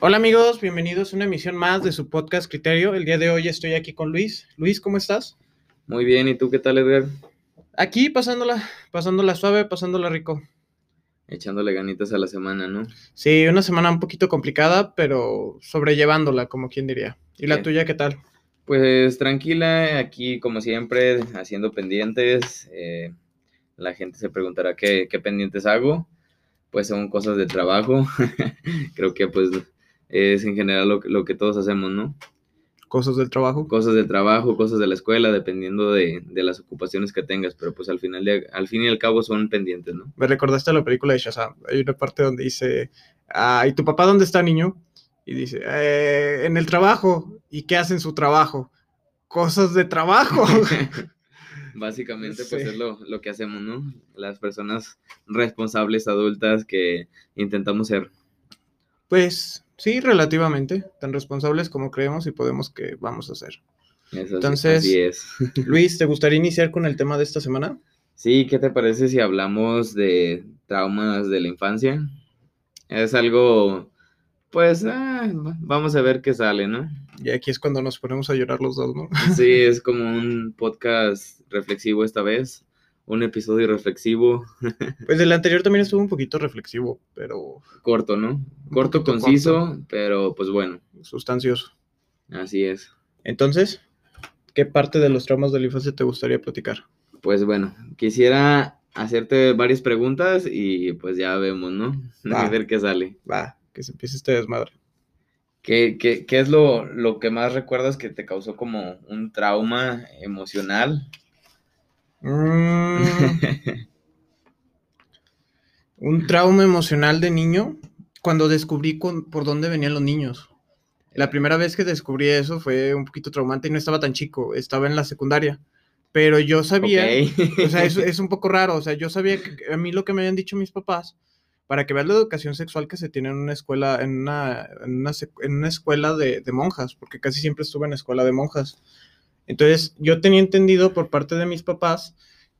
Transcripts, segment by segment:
Hola amigos, bienvenidos a una emisión más de su podcast Criterio. El día de hoy estoy aquí con Luis. Luis, ¿cómo estás? Muy bien, ¿y tú qué tal, Edgar? Aquí pasándola, pasándola suave, pasándola rico. Echándole ganitas a la semana, ¿no? Sí, una semana un poquito complicada, pero sobrellevándola, como quien diría. ¿Y la tuya qué tal? Pues tranquila, aquí como siempre, haciendo pendientes. eh, la gente se preguntará qué, qué pendientes hago. Pues son cosas de trabajo. Creo que pues es en general lo, que- lo que todos hacemos, ¿no? Cosas del trabajo. Cosas de trabajo, cosas de la escuela, dependiendo de, de las ocupaciones que tengas. Pero pues al final, de- al fin y al cabo son pendientes, ¿no? Me recordaste a la película de Shazam. Hay una parte donde dice, ah, ¿y tu papá dónde está, niño? Y dice, "Eh, en el trabajo. ¿Y qué hace en su trabajo? Cosas de trabajo. Básicamente, pues Sí. es lo, lo que hacemos, ¿no? Las personas responsables, adultas que intentamos ser. Pues sí, relativamente. Tan responsables como creemos y podemos que vamos a ser. Eso, Entonces- así es. Luis, ¿te gustaría iniciar con el tema de esta semana? Sí, ¿qué te parece si hablamos de traumas de la infancia? Es algo, pues, ah, va- vamos a ver qué sale, ¿no? Y aquí es cuando nos ponemos a llorar los dos, ¿no? Sí, es como un podcast reflexivo esta vez, un episodio reflexivo, Pues el anterior también estuvo un poquito reflexivo, pero corto, ¿no? Corto, conciso, pero pues bueno, sustancioso. así es. Entonces, ¿qué parte de los traumas de la infancia te gustaría platicar? Pues bueno, quisiera hacerte varias preguntas y pues ya vemos, ¿no? Va. A ver qué sale. Va, que se empiece este desmadre. ¿Qué, qué, qué es lo, lo que más recuerdas que te causó como un trauma emocional? Mm, un trauma emocional de niño cuando descubrí con- por dónde venían los niños. La primera vez que descubrí eso fue un poquito traumante y no estaba tan chico, estaba en la secundaria. Pero yo sabía, o sea, es, es un poco raro, o sea, yo sabía que a mí lo que me habían dicho mis papás, para que veas la educación sexual que se tiene en una escuela, en una, en una, sec- en una escuela de, de monjas, porque casi siempre estuve en escuela de monjas. Entonces, yo tenía entendido por parte de mis papás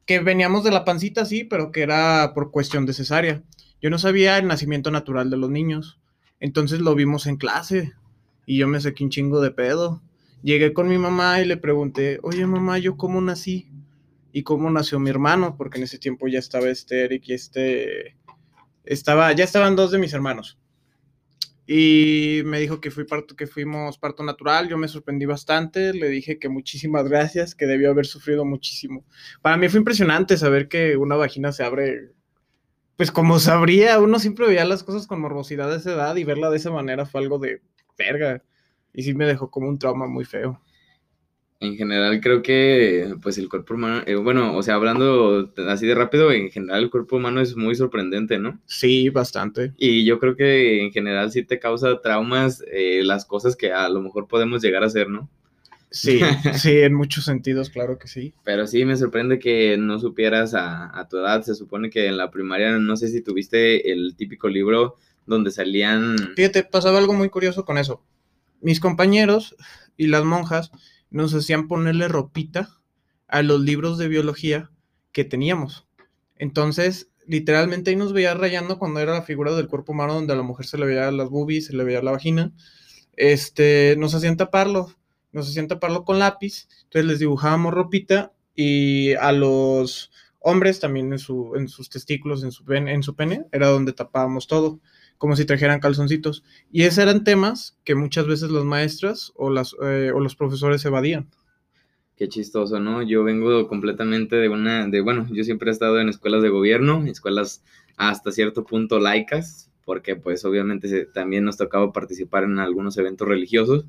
que veníamos de la pancita, sí, pero que era por cuestión de cesárea. Yo no sabía el nacimiento natural de los niños. Entonces lo vimos en clase y yo me saqué un chingo de pedo. Llegué con mi mamá y le pregunté, oye mamá, ¿yo cómo nací? ¿Y cómo nació mi hermano? Porque en ese tiempo ya estaba este Eric y este... Estaba, ya estaban dos de mis hermanos. Y me dijo que, fui parto, que fuimos parto natural. Yo me sorprendí bastante. Le dije que muchísimas gracias, que debió haber sufrido muchísimo. Para mí fue impresionante saber que una vagina se abre. Pues como sabría, uno siempre veía las cosas con morbosidad de esa edad y verla de esa manera fue algo de verga. Y sí me dejó como un trauma muy feo. En general creo que pues el cuerpo humano, eh, bueno, o sea, hablando así de rápido, en general el cuerpo humano es muy sorprendente, ¿no? Sí, bastante. Y yo creo que en general sí te causa traumas eh, las cosas que a lo mejor podemos llegar a hacer, ¿no? Sí, sí, en muchos sentidos, claro que sí. Pero sí me sorprende que no supieras a, a tu edad. Se supone que en la primaria, no sé si tuviste el típico libro donde salían... Fíjate, pasaba algo muy curioso con eso. Mis compañeros y las monjas nos hacían ponerle ropita a los libros de biología que teníamos. Entonces, literalmente ahí nos veía rayando cuando era la figura del cuerpo humano donde a la mujer se le veía las boobies, se le veía la vagina. Este, nos hacían taparlo, nos hacían taparlo con lápiz. Entonces les dibujábamos ropita y a los hombres también en, su, en sus testículos, en su, en su pene, era donde tapábamos todo como si trajeran calzoncitos. Y esos eran temas que muchas veces las maestras o, las, eh, o los profesores evadían. Qué chistoso, ¿no? Yo vengo completamente de una, de, bueno, yo siempre he estado en escuelas de gobierno, escuelas hasta cierto punto laicas, porque pues obviamente se- también nos tocaba participar en algunos eventos religiosos,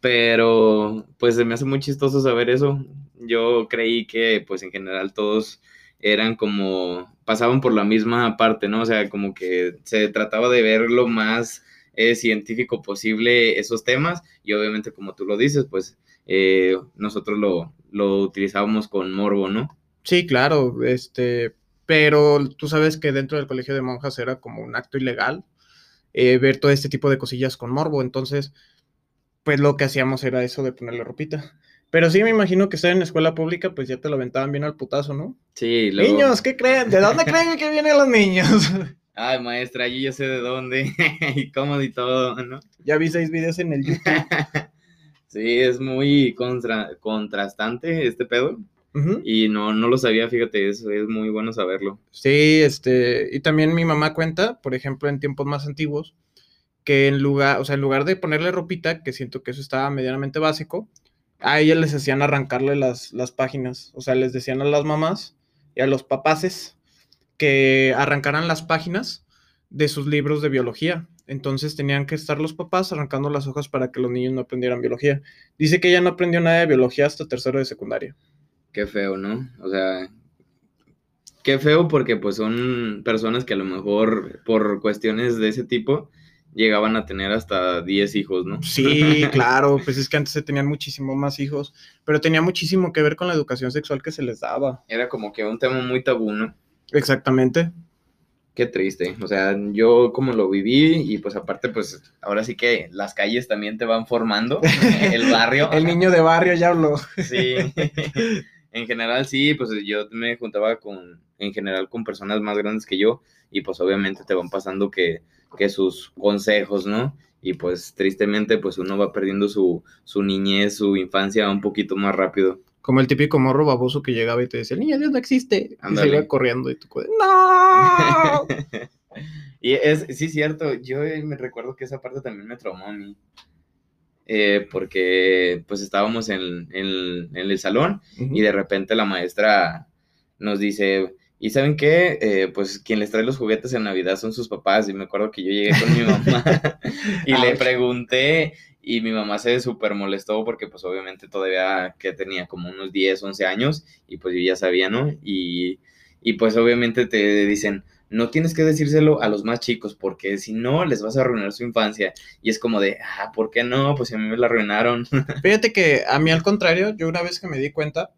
pero pues se me hace muy chistoso saber eso. Yo creí que pues en general todos eran como, pasaban por la misma parte, ¿no? O sea, como que se trataba de ver lo más eh, científico posible esos temas y obviamente como tú lo dices, pues eh, nosotros lo, lo utilizábamos con morbo, ¿no? Sí, claro, este, pero tú sabes que dentro del colegio de monjas era como un acto ilegal eh, ver todo este tipo de cosillas con morbo, entonces, pues lo que hacíamos era eso de ponerle ropita. Pero sí me imagino que estar en escuela pública, pues ya te lo aventaban bien al putazo, ¿no? Sí, luego- Niños, ¿qué creen? ¿De dónde creen que vienen los niños? Ay, maestra, yo ya sé de dónde y cómo y todo, ¿no? Ya vi seis videos en el YouTube. sí, es muy contra contrastante este pedo. Y no, no lo sabía, fíjate, eso es muy bueno saberlo. Sí, este, y también mi mamá cuenta, por ejemplo, en tiempos más antiguos, que en lugar, o sea, en lugar de ponerle ropita, que siento que eso estaba medianamente básico, a ella les hacían arrancarle las, las páginas, o sea, les decían a las mamás y a los papaces que arrancaran las páginas de sus libros de biología. Entonces tenían que estar los papás arrancando las hojas para que los niños no aprendieran biología. Dice que ella no aprendió nada de biología hasta tercero de secundaria. Qué feo, ¿no? O sea, qué feo porque pues son personas que a lo mejor por cuestiones de ese tipo llegaban a tener hasta 10 hijos, ¿no? Sí, claro, pues es que antes se tenían muchísimo más hijos, pero tenía muchísimo que ver con la educación sexual que se les daba. Era como que un tema muy tabú, ¿no? Exactamente. Qué triste. O sea, yo como lo viví y pues aparte pues ahora sí que las calles también te van formando, el barrio. El niño de barrio ya habló. Sí. En general sí, pues yo me juntaba con, en general con personas más grandes que yo y pues obviamente te van pasando que, que sus consejos, ¿no? Y pues tristemente pues uno va perdiendo su, su niñez, su infancia un poquito más rápido. Como el típico morro baboso que llegaba y te decía, el niño Dios no existe. Y se iba corriendo y tú, ¡no! Y es, sí, cierto, yo me recuerdo que esa parte también me traumó a mí. Eh, porque pues estábamos en, en- en el salón y de repente la maestra nos dice, ¿y saben qué? Eh, pues quien les trae los juguetes en Navidad son sus papás. Y me acuerdo que yo llegué con mi mamá y le pregunté y mi mamá se súper molestó porque pues obviamente todavía que tenía como unos 10, 11 años y pues yo ya sabía, ¿no? Y, y pues obviamente te dicen, no tienes que decírselo a los más chicos porque si no les vas a arruinar su infancia. Y es como de, ah, ¿por qué no? Pues a mí me la arruinaron. Fíjate que a mí al contrario, yo una vez que me di cuenta,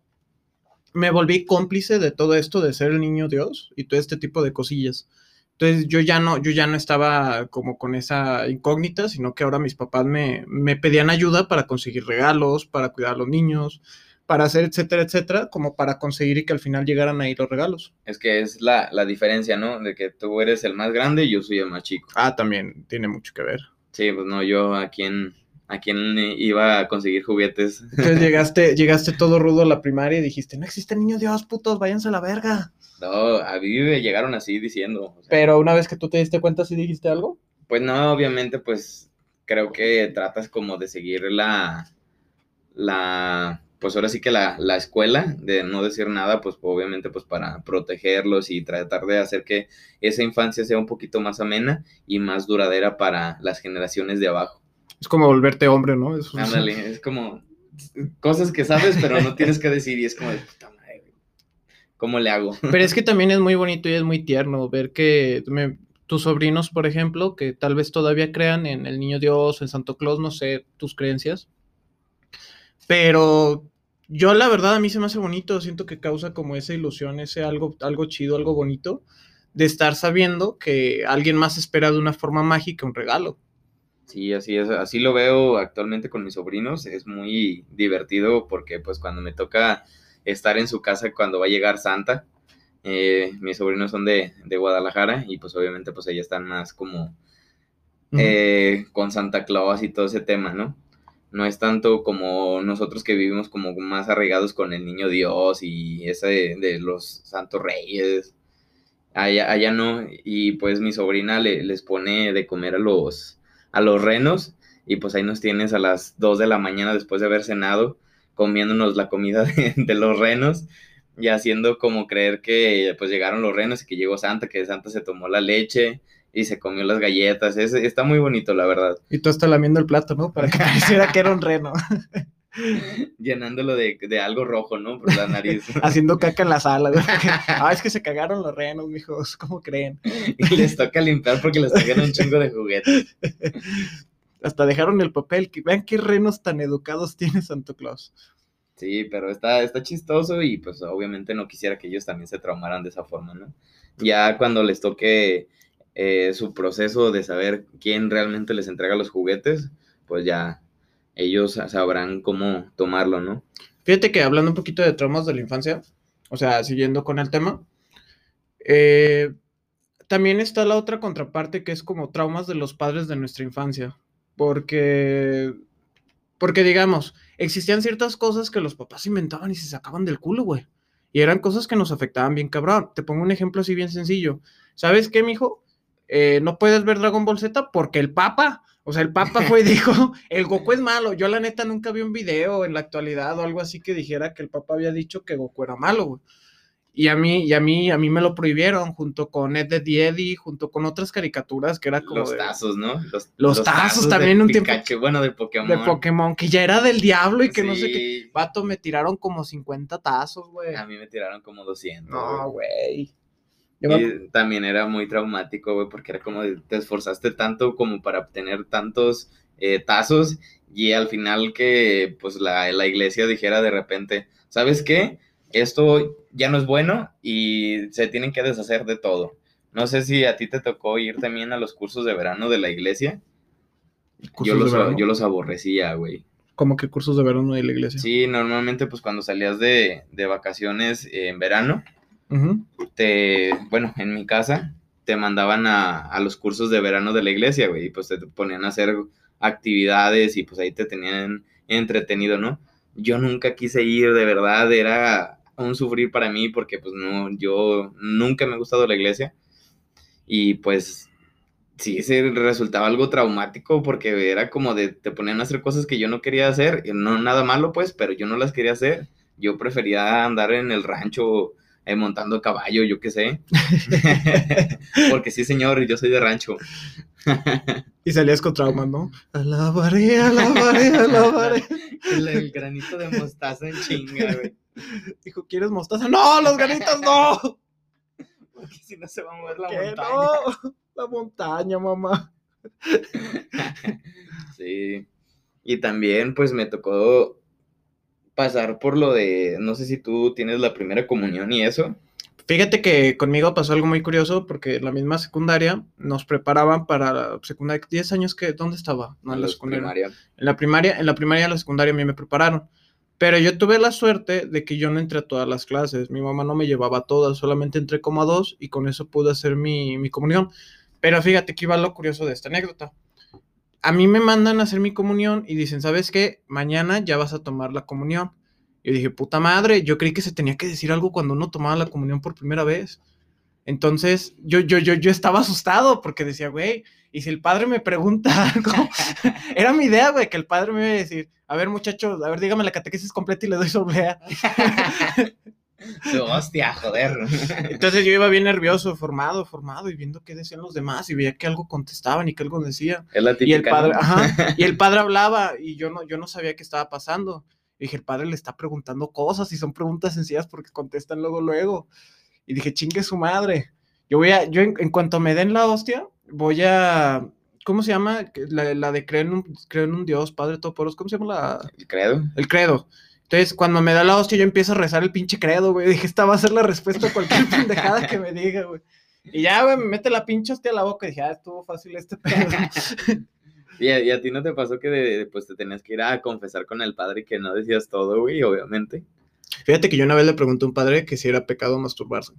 me volví cómplice de todo esto de ser el niño Dios y todo este tipo de cosillas. Entonces yo ya no, yo ya no estaba como con esa incógnita, sino que ahora mis papás me, me pedían ayuda para conseguir regalos, para cuidar a los niños, para hacer etcétera, etcétera, como para conseguir y que al final llegaran ahí los regalos. Es que es la, la diferencia, ¿no? De que tú eres el más grande y yo soy el más chico. Ah, también tiene mucho que ver. Sí, pues no, yo a quién, a quién iba a conseguir juguetes. Entonces llegaste, llegaste todo rudo a la primaria y dijiste, no existe niño Dios, putos, váyanse a la verga. No, a mí me llegaron así diciendo. o sea, Pero una vez que tú te diste cuenta, ¿sí dijiste algo? Pues no, obviamente, pues creo que tratas como de seguir la, la, pues ahora sí que la, la escuela, de no decir nada, pues obviamente pues para protegerlos y tratar de hacer que esa infancia sea un poquito más amena y más duradera para las generaciones de abajo. Es como volverte hombre, ¿no? Es- Ándale, es como cosas que sabes pero no tienes que decir y es como de puta madre, ¿cómo le hago? Pero es que también es muy bonito y es muy tierno ver que me- tus sobrinos, por ejemplo, que tal vez todavía crean en el Niño Dios, en Santo Claus, no sé, tus creencias. Pero yo la verdad a mí se me hace bonito, siento que causa como esa ilusión, ese algo, algo chido, algo bonito, de estar sabiendo que alguien más espera de una forma mágica un regalo. Sí, así es, así lo veo actualmente con mis sobrinos, es muy divertido porque pues cuando me toca estar en su casa cuando va a llegar Santa, eh, mis sobrinos son de, de Guadalajara y pues obviamente pues ellos están más como eh, con Santa Claus y todo ese tema, ¿no? No es tanto como nosotros que vivimos como más arraigados con el niño Dios y ese de, de los santos reyes. Allá, allá no, y pues mi sobrina le- les pone de comer a los, a los renos y pues ahí nos tienes a las 2 de la mañana después de haber cenado comiéndonos la comida de, de los renos y haciendo como creer que pues llegaron los renos y que llegó Santa, que Santa se tomó la leche y se comió las galletas. Es, está muy bonito, la verdad. Y tú estás lamiendo el plato, ¿no? Para que pareciera que era un reno, Llenándolo de, de algo rojo, ¿no? Por la nariz. haciendo caca en la sala. Ah, es que se cagaron los renos, mijos, ¿cómo creen? y les toca limpiar porque les trajeron un chingo de juguetes. Hasta dejaron el papel. que- Vean qué renos tan educados tiene Santo Claus. Sí, pero está, está chistoso y pues obviamente no quisiera que ellos también se traumaran de esa forma, ¿no? Ya cuando les toque eh, su proceso de saber quién realmente les entrega los juguetes, pues ya ellos sabrán cómo tomarlo, ¿no? Fíjate que hablando un poquito de traumas de la infancia, o sea, siguiendo con el tema, eh, también está la otra contraparte que es como traumas de los padres de nuestra infancia. Porque, porque digamos, existían ciertas cosas que los papás inventaban y se sacaban del culo, güey. Y eran cosas que nos afectaban bien cabrón. Te pongo un ejemplo así bien sencillo. ¿Sabes qué, mijo? Eh, no puedes ver Dragon Ball Z porque el Papa, o sea, el Papa fue y dijo, el Goku es malo. Yo la neta nunca vi un video en la actualidad o algo así que dijera que el Papa había dicho que Goku era malo, güey. Y a mí, y a mí, a mí me lo prohibieron junto con Ed de Eddie, junto con otras caricaturas que era como Los de- tazos, ¿no? Los tazos también un tiempo- Pikachu, bueno, de Pokémon. de Pokémon, que ya era del diablo y que no sé qué. Vato, me tiraron como 50 tazos, güey. A mí me tiraron como 200. No, güey. Me también era muy traumático, güey, porque era como te esforzaste tanto como para obtener tantos eh, tazos y al final que pues la, la iglesia dijera de repente, ¿sabes qué? Esto ya no es bueno y se tienen que deshacer de todo. No sé si a ti te tocó ir también a los cursos de verano de la iglesia. Yo los, yo los aborrecía, güey. Como que cursos de verano de la iglesia. Sí, normalmente pues cuando salías de, de vacaciones eh, en verano, Ujú. te, bueno, en mi casa, te mandaban a, a los cursos de verano de la iglesia, güey, y pues te ponían a hacer actividades y pues ahí te tenían entretenido, ¿no? Yo nunca quise ir, de verdad, era un sufrir para mí porque pues no, yo nunca me ha gustado la iglesia y pues sí, se resultaba algo traumático porque era como de, te ponían a hacer cosas que yo no quería hacer, no nada malo pues, pero yo no las quería hacer, yo prefería andar en el rancho eh, montando caballo, yo qué sé. Porque sí, señor, yo soy de rancho. Y salías con traumas, ¿no? Alabaré, alabaré, alabaré. El, el granito de mostaza en chinga, güey. Dijo, ¿quieres mostaza? ¡No, los ganitos no! Porque si no se va a mover la ¿Qué montaña. no? La montaña, mamá. Sí. Y también, pues, me tocó pasar por lo de, no sé si tú tienes la primera comunión y eso. Fíjate que conmigo pasó algo muy curioso porque en la misma secundaria nos preparaban para la secundaria. ¿10 años que ¿Dónde estaba? No, en la secundaria. primaria. En la primaria, en la primaria y en la secundaria a mí me prepararon. Pero yo tuve la suerte de que yo no entré a todas las clases. Mi mamá no me llevaba a todas, solamente entré como a dos y con eso pude hacer mi, mi comunión. Pero fíjate que iba lo curioso de esta anécdota. A mí me mandan a hacer mi comunión y dicen, ¿sabes qué? Mañana ya vas a tomar la comunión. Yo dije, puta madre, yo creí que se tenía que decir algo cuando uno tomaba la comunión por primera vez. Entonces, yo, yo, yo, yo estaba asustado porque decía, güey, y si el padre me pregunta algo, era mi idea, güey, que el padre me iba a decir, a ver, muchachos, a ver, dígame la catequesis completa y le doy su oblea. Hostia, joder. Entonces yo iba bien nervioso, formado, formado, y viendo qué decían los demás, y veía que algo contestaban y que algo. Es la Y el padre, ¿no? ajá, y el padre hablaba, y yo no, yo no sabía qué estaba pasando. Y dije, el padre le está preguntando cosas, y son preguntas sencillas porque contestan luego, luego. Y dije, chingue su madre. Yo voy a, yo en, en cuanto me den la hostia, voy a, ¿cómo se llama? La de creo en, un, creo en un Dios, Padre Todopoderoso, ¿cómo se llama la? El credo. El credo. Entonces, cuando me da la hostia, yo empiezo a rezar el pinche credo, güey. Dije, esta va a ser la respuesta a cualquier pendejada que me diga, güey. Y ya, güey, me mete la pinche hostia a la boca y dije, ah, estuvo fácil este pedo. ¿Y a, y a ti no te pasó que de- pues te tenías que ir a confesar con el padre y que no decías todo, güey, obviamente? Fíjate que yo una vez le pregunté a un padre que si era pecado masturbarse.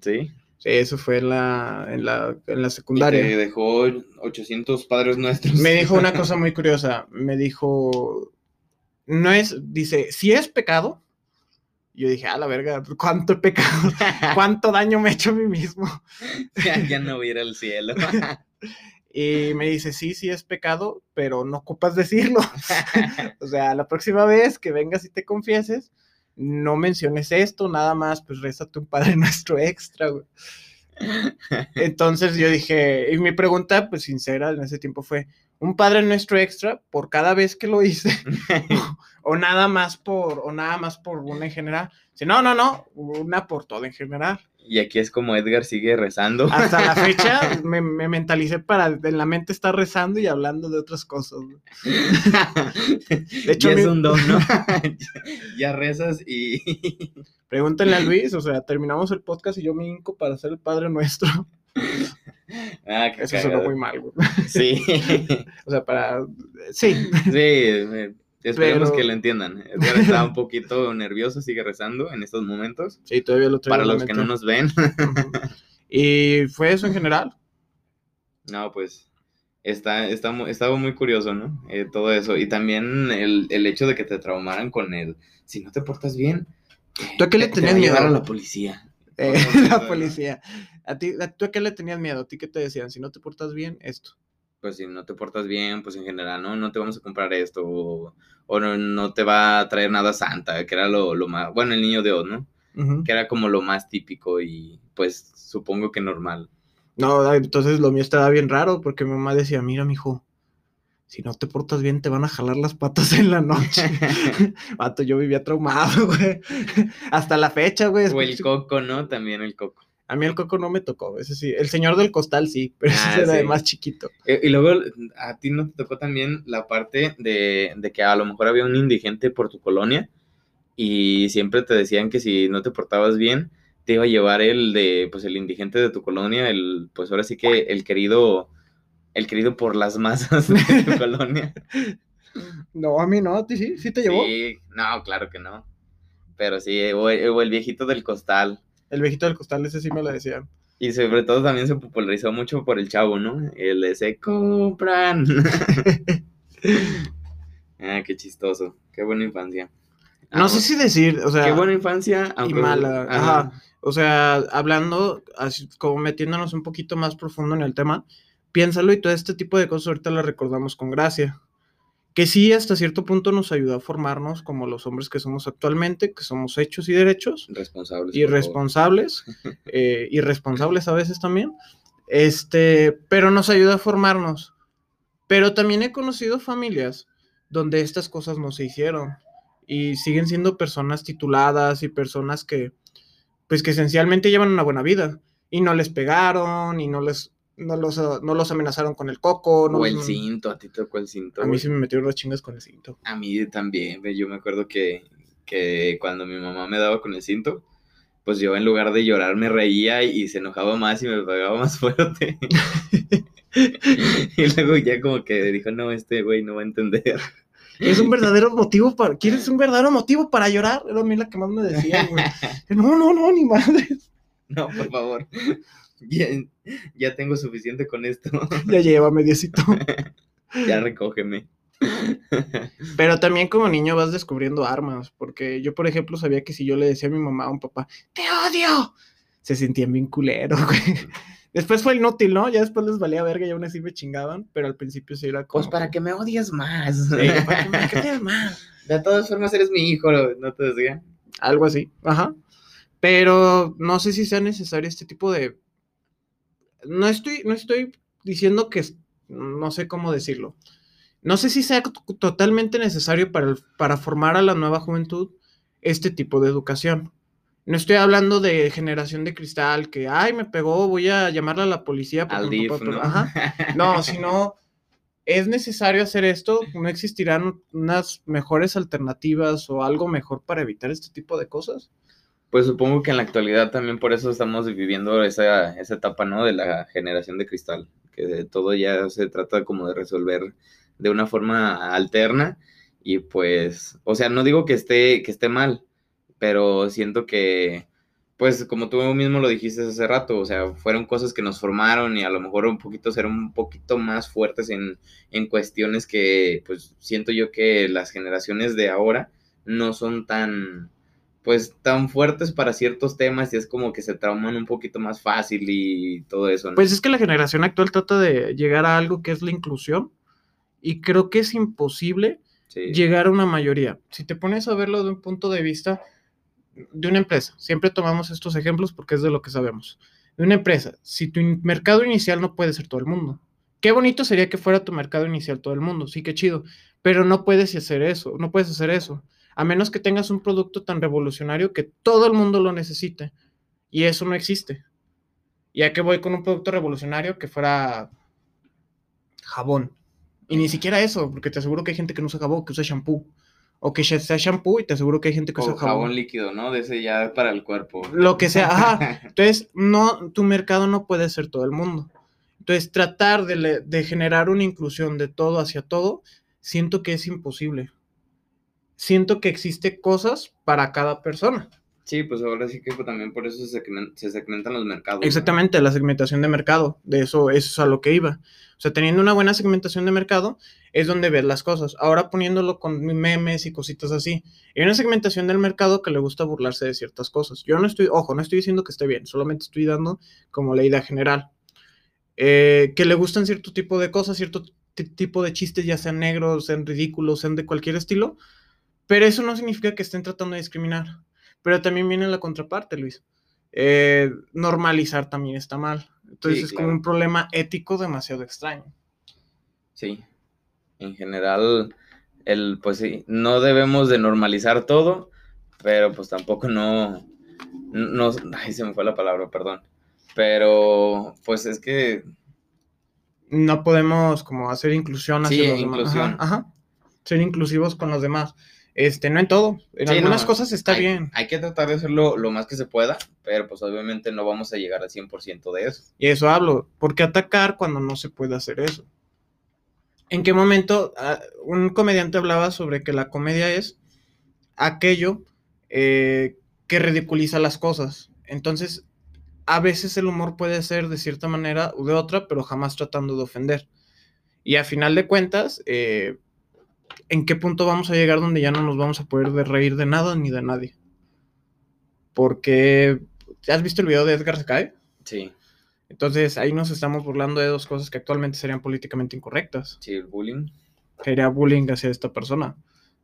Sí. Sí, eso fue en la, en la, en la Y secundaria. te dejó 800 padres nuestros. Me dijo una cosa muy curiosa. Me dijo, no es, dice, si es pecado. Yo dije, a la verga, ¿cuánto he pecado? ¿Cuánto daño me he hecho a mí mismo? ya, ya no voy a ir al cielo. Y me dice, sí, sí es pecado, pero no ocupas decirlo. o sea, la próxima vez que vengas y te confieses, no menciones esto, nada más, pues rézate un Padre Nuestro extra, güey. Entonces yo dije, y mi pregunta, pues sincera en ese tiempo fue, ¿un Padre Nuestro extra por cada vez que lo hice? o nada más por, o nada más por una en general. Dice, no, no, no, una por todo en general. y aquí es como Edgar sigue rezando. Hasta la fecha me, me mentalicé para en la mente estar rezando y hablando de otras cosas. de hecho, ya es mi- un don, ¿no? ya rezas y... Pregúntenle a Luis, o sea, terminamos el podcast y yo me hinco para ser el Padre Nuestro. Ah, Eso sonó cagado. muy mal, güey. Sí, O sea, para... Sí, sí, esperemos Pero- que lo entiendan. Edgar está un poquito nervioso, sigue rezando en estos momentos. sí, todavía lo Para los que no nos ven. Y fue eso en general. No, pues está, está, estaba muy curioso, ¿no? Eh, todo eso. Y también el, el, hecho de que te traumaran con el, si no te portas bien, ¿tú a qué le tenías miedo? a la policía. Eh, la policía. ¿A ti, ¿Tú a qué le tenías miedo? ¿A ti qué te decían? Si no te portas bien, esto. Pues si no te portas bien, pues en general, no, no te vamos a comprar esto, o, o no, no, te va a traer nada santa, que era lo, lo más, bueno, el niño de Oz, ¿no? Que era como lo más típico y pues supongo que normal. No, entonces lo mío estaba bien raro porque mi mamá decía, mira, mijo, si no te portas bien te van a jalar las patas en la noche. Vato, yo vivía traumado, güey. Hasta la fecha, güey. O el coco, ¿no? También el coco. A mí el coco no me tocó, ese sí. El señor del costal sí, pero ese ah, era de más chiquito. Y, luego, ¿a ti no te tocó también la parte de, de que a lo mejor había un indigente por tu colonia y siempre te decían que si no te portabas bien, te iba a llevar el de, pues el indigente de tu colonia, el, pues ahora sí que el querido, el querido por las masas de tu colonia. No, a mí no, ¿a ti sí? ¿Sí te llevó? Sí, no, claro que no. Pero sí, o, el viejito del costal. El viejito del costal, ese sí me lo decían. Y sobre todo también se popularizó mucho por el chavo, ¿no? El de se compran. ah, qué chistoso. Qué buena infancia. No sé si decir, o sea. Qué buena infancia, aunque. Y mala. Ajá. O sea, hablando, así como metiéndonos un poquito más profundo en el tema, piénsalo y todo este tipo de cosas ahorita las recordamos con gracia. Que sí, hasta cierto punto nos ayudó a formarnos como los hombres que somos actualmente, que somos hechos y derechos. Responsables. Irresponsables. eh, irresponsables a veces también. Este, pero nos ayuda a formarnos. Pero también he conocido familias donde estas cosas no se hicieron y siguen siendo personas tituladas y personas que, pues que esencialmente llevan una buena vida y no les pegaron y no les no los, no los amenazaron con el coco. No o el cinto, a ti te tocó el cinto. A mí sí me metieron las chingas con el cinto. A mí también, yo me acuerdo que, que cuando mi mamá me daba con el cinto, pues yo en lugar de llorar me reía y se enojaba más y me pegaba más fuerte. y luego ya como que dijo, no, este güey no va a entender. Es un verdadero motivo para. ¿Quieres un verdadero motivo para llorar? Era a mí la que más me decía, güey. No, no, no, ni madre. No, por favor. Ya, tengo suficiente con esto. Ya lleva mediecito. ya recógeme. Pero también como niño vas descubriendo armas, porque yo, por ejemplo, sabía que si yo le decía a mi mamá o a un papá, ¡te odio! Se sentían bien culero, güey. Después fue inútil, ¿no? Ya después les valía verga y aún así me chingaban, pero al principio sí era como... Pues para que me odies más. Sí, para que me odies más. De todas formas eres mi hijo, ¿no te decían? Algo así, ajá. Pero no sé si sea necesario este tipo de... No estoy, no estoy diciendo que... No sé cómo decirlo. No sé si sea totalmente necesario para, para formar a la nueva juventud este tipo de educación. No estoy hablando de generación de cristal que, ay, me pegó, voy a llamarle a la policía. Al DIF, ¿no? Ajá. No, sino es necesario hacer esto, no existirán unas mejores alternativas o algo mejor para evitar este tipo de cosas. Pues supongo que en la actualidad también por eso estamos viviendo esa, esa etapa, ¿no? De la generación de cristal, que de todo ya se trata como de resolver de una forma alterna y pues, o sea, no digo que esté, que esté mal, pero siento que, pues como tú mismo lo dijiste hace rato, o sea, fueron cosas que nos formaron y a lo mejor un poquito ser un poquito más fuertes en, en cuestiones que, pues siento yo que las generaciones de ahora no son tan, pues tan fuertes para ciertos temas y es como que se trauman un poquito más fácil y todo eso. Pues es que la generación actual trata de llegar a algo que es la inclusión y creo que es imposible llegar a una mayoría. Si te pones a verlo de un punto de vista, de una empresa, siempre tomamos estos ejemplos porque es de lo que sabemos. De una empresa, si tu mercado inicial no puede ser todo el mundo. Qué bonito sería que fuera tu mercado inicial todo el mundo, sí, qué chido, pero no puedes hacer eso, no puedes hacer eso, a menos que tengas un producto tan revolucionario que todo el mundo lo necesite. Y eso no existe. Ya que voy con un producto revolucionario que fuera jabón. Y ni siquiera eso, porque te aseguro que hay gente que no usa jabón, que usa shampoo. O que sea shampoo y te aseguro que hay gente que usa jabón. jabón líquido, ¿no? De ese ya para el cuerpo. Lo que sea, ajá. Entonces, no, tu mercado no puede ser todo el mundo. Entonces, tratar de, de generar una inclusión de todo hacia todo, siento que es imposible. Siento que existe cosas para cada persona. Sí, pues ahora sí que pues, también por eso se, se segmentan los mercados. ¿no? Exactamente, la segmentación de mercado, de eso, eso es a lo que iba. O sea, teniendo una buena segmentación de mercado es donde ves las cosas. Ahora poniéndolo con memes y cositas así. Hay una segmentación del mercado que le gusta burlarse de ciertas cosas. Yo no estoy, ojo, no estoy diciendo que esté bien, solamente estoy dando como la idea general. Eh, que le gustan cierto tipo de cosas, cierto ti- tipo de chistes, ya sean negros, sean ridículos, sean de cualquier estilo. Pero eso no significa que estén tratando de discriminar. Pero también viene la contraparte, Luis. Eh, normalizar también está mal. Entonces Sí, es como un problema ético demasiado extraño. Sí. En general, el, pues sí, no debemos de normalizar todo, pero pues tampoco no, no, ay, se me fue la palabra, perdón. Pero, pues es que, No podemos como hacer inclusión hacia Sí, los demás. inclusión. Ajá, ajá. Ser inclusivos con los demás. Este, no en todo. En Sí, algunas no, cosas está hay, bien. Hay que tratar de hacerlo lo más que se pueda, pero pues obviamente no vamos a llegar al 100% de eso. Y eso hablo. ¿Por qué atacar cuando no se puede hacer eso? ¿En qué momento ah, un comediante hablaba sobre que la comedia es aquello eh, que ridiculiza las cosas? Entonces, a veces el humor puede ser de cierta manera u de otra, pero jamás tratando de ofender. Y a final de cuentas, eh, ¿en qué punto vamos a llegar donde ya no nos vamos a poder de reír de nada ni de nadie? Porque, ¿has visto el video de Edgar cae? Sí, Entonces ahí nos estamos burlando de dos cosas que actualmente serían políticamente incorrectas. sí, el bullying. Sería bullying hacia esta persona.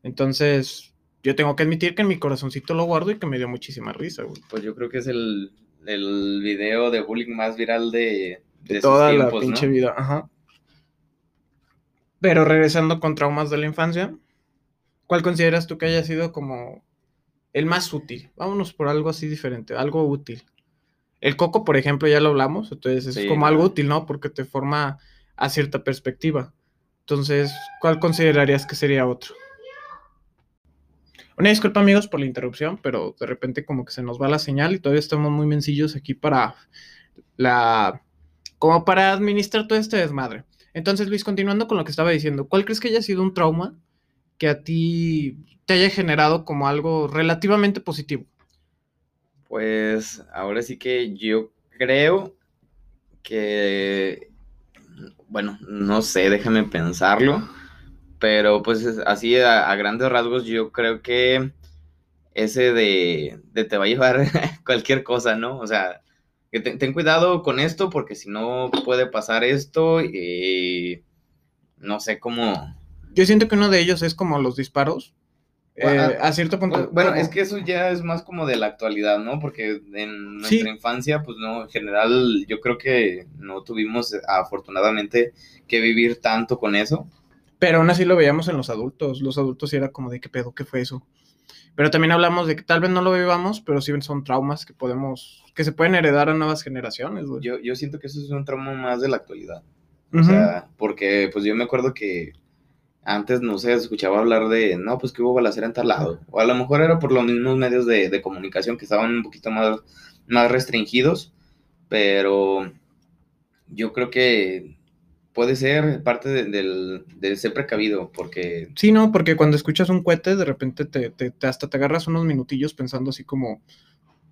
Entonces, yo tengo que admitir que en mi corazoncito lo guardo y que me dio muchísima risa, güey. Pues yo creo que es el, el video de bullying más viral de, de, sus Toda la pinche vida, ajá. Pero regresando con traumas de la infancia, ¿cuál consideras tú que haya sido como el más útil? Vámonos por algo así diferente, algo útil. El coco, por ejemplo, ya lo hablamos, entonces es Sí, como algo útil, ¿no? Porque te forma a cierta perspectiva. Entonces, ¿cuál considerarías que sería otro? Una disculpa, amigos, por la interrupción, pero de repente como que se nos va la señal y todavía estamos muy mencillos aquí para la... como para administrar todo este desmadre. Entonces, Luis, continuando con lo que estaba diciendo, ¿cuál crees que haya sido un trauma que a ti te haya generado como algo relativamente positivo? Pues ahora sí que yo creo que, bueno, no sé, déjame pensarlo, pero pues es- así a, a grandes rasgos yo creo que ese de, de te va a llevar cualquier cosa, ¿no? O sea, que te- ten cuidado con esto porque si no puede pasar esto y no sé cómo... Yo siento que uno de ellos es como los disparos. eh, Bueno, a cierto punto. Bueno, es que eso ya es más como de la actualidad, ¿no? Porque en Sí. nuestra infancia, pues no, en general, yo creo que no tuvimos afortunadamente que vivir tanto con eso. Pero aún así lo veíamos en los adultos. Los adultos sí era como de qué pedo, qué fue eso. Pero también hablamos de que tal vez no lo vivamos, pero sí son traumas que podemos, que se pueden heredar a nuevas generaciones, güey. Yo, yo siento que eso es un trauma más de la actualidad. O Ujú. sea, porque pues yo me acuerdo que antes, no sé, escuchaba hablar de, no, pues que hubo balacera en tal lado. O a lo mejor era por los mismos medios de, de comunicación que estaban un poquito más, más restringidos, pero yo creo que puede ser parte de, del, de ser precavido, porque Sí, no, porque cuando escuchas un cohete, de repente te, te- te- hasta te agarras unos minutillos pensando así como,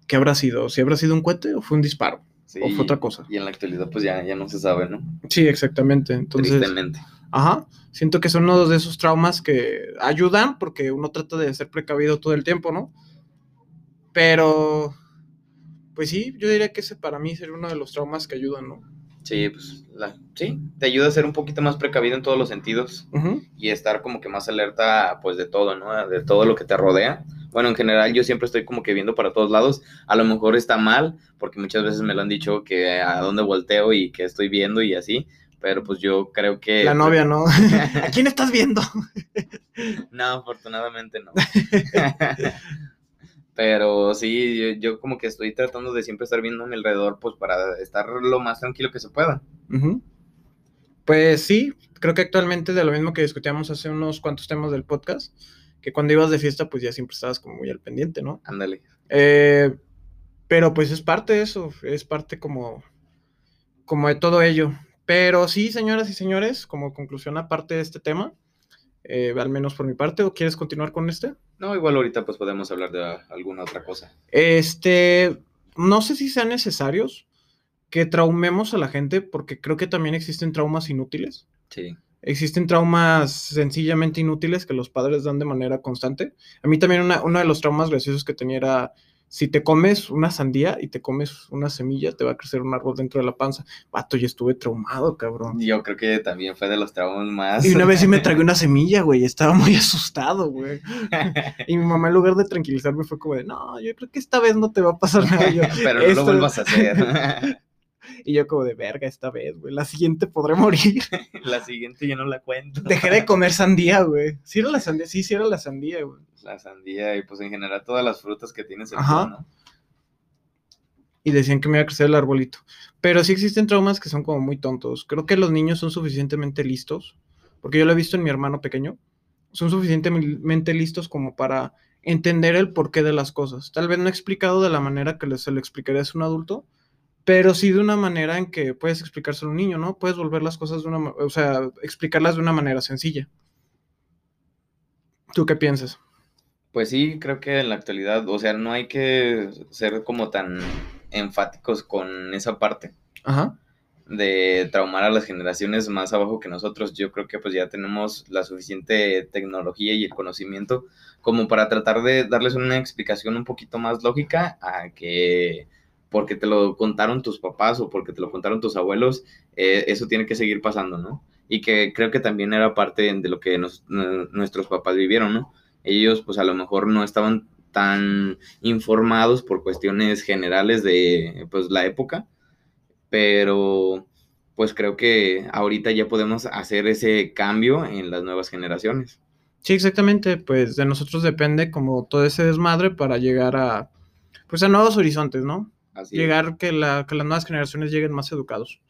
¿qué habrá sido? ¿Si habrá sido un cohete o fue un disparo? sí, O fue otra cosa. Y en la actualidad pues ya, ya no se sabe, ¿no? Sí, exactamente. Entonces, Tristemente. ajá, siento que son uno de esos traumas que ayudan porque uno trata de ser precavido todo el tiempo, ¿no? Pero, pues sí, yo diría que ese para mí sería uno de los traumas que ayudan, ¿no? Sí, pues la, sí, te ayuda a ser un poquito más precavido en todos los sentidos. Y estar como que más alerta pues de todo, ¿no? De todo lo que te rodea. Bueno, en general yo siempre estoy como que viendo para todos lados. A lo mejor está mal, porque muchas veces me lo han dicho que a dónde volteo y que estoy viendo y así, pero pues yo creo que... La novia, ¿no? ¿A quién estás viendo? No, afortunadamente no. pero sí, yo, yo como que estoy tratando de siempre estar viendo a mi alrededor pues para estar lo más tranquilo que se pueda. Pues sí, creo que actualmente de lo mismo que discutíamos hace unos cuantos temas del podcast, que cuando ibas de fiesta pues ya siempre estabas como muy al pendiente, ¿no? Ándale. Eh, pero pues es parte de eso, es parte como, como de todo ello. Pero sí, señoras y señores, como conclusión aparte de este tema, eh, al menos por mi parte, ¿o quieres continuar con este? No, igual ahorita pues podemos hablar de alguna otra cosa. Este, no sé si sean necesarios que traumemos a la gente, porque creo que también existen traumas inútiles. Sí. Existen traumas sencillamente inútiles que los padres dan de manera constante. A mí también una, uno de los traumas graciosos que tenía era si te comes una sandía y te comes una semilla, te va a crecer un árbol dentro de la panza. Vato, yo estuve traumado, cabrón. Yo creo que también fue de los traumas más. Y una vez sí me tragué una semilla, güey. Estaba muy asustado, güey. y mi mamá, en lugar de tranquilizarme, fue como de, no, yo creo que esta vez no te va a pasar nada. Yo, Pero no lo vuelvas a hacer. y yo, como de verga, esta vez, güey. La siguiente podré morir. la siguiente yo no la cuento. Dejé de comer sandía, güey. Sí era la sandía, sí, sí era la sandía, güey la sandía y pues en general todas las frutas que tienes en ¿no? Y decían que me iba a crecer el arbolito. Pero sí existen traumas que son como muy tontos. Creo que los niños son suficientemente listos, porque yo lo he visto en mi hermano pequeño, son suficientemente listos como para entender el porqué de las cosas. Tal vez no explicado de la manera que se lo explicaría a un adulto, pero sí de una manera en que puedes explicárselo a un niño, ¿no? Puedes volver las cosas de una, o sea, explicarlas de una manera sencilla. ¿Tú qué piensas? Pues sí, creo que en la actualidad, o sea, no hay que ser como tan enfáticos con esa parte. Ajá. De traumar a las generaciones más abajo que nosotros. Yo creo que pues ya tenemos la suficiente tecnología y el conocimiento como para tratar de darles una explicación un poquito más lógica a que porque te lo contaron tus papás o porque te lo contaron tus abuelos, eh, eso tiene que seguir pasando, ¿no? Y que creo que también era parte de lo que nuestros papás vivieron, ¿no? Ellos pues a lo mejor no estaban tan informados por cuestiones generales de pues la época, pero pues creo que ahorita ya podemos hacer ese cambio en las nuevas generaciones. Sí, exactamente, pues de nosotros depende como todo ese desmadre para llegar a pues a nuevos horizontes, ¿no? Así llegar que, la, que las nuevas generaciones lleguen más educados.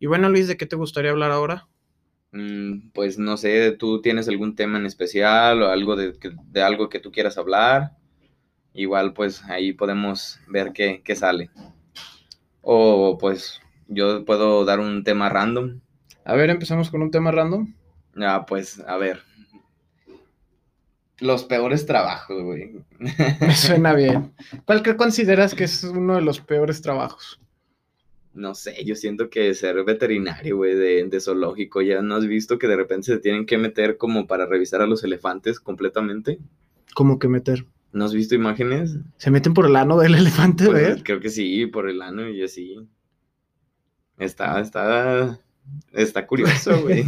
Y bueno, Luis, ¿de qué te gustaría hablar ahora? Mm, pues no sé, ¿tú tienes algún tema en especial o algo de, de algo que tú quieras hablar? Igual pues ahí podemos ver qué, qué sale. O pues yo puedo dar un tema random. A ver, empezamos con un tema random. Ah, pues a ver. Los peores trabajos, güey. Me suena bien. ¿Cuál consideras que es uno de los peores trabajos? No sé, yo siento que ser veterinario, güey, de, zoológico, ya no has visto que de repente se tienen que meter como para revisar a los elefantes completamente. ¿Cómo que meter? ¿No has visto imágenes? ¿Se meten por el ano del elefante, pues, güey? creo que sí, por el ano y así. Está, está, está curioso, güey.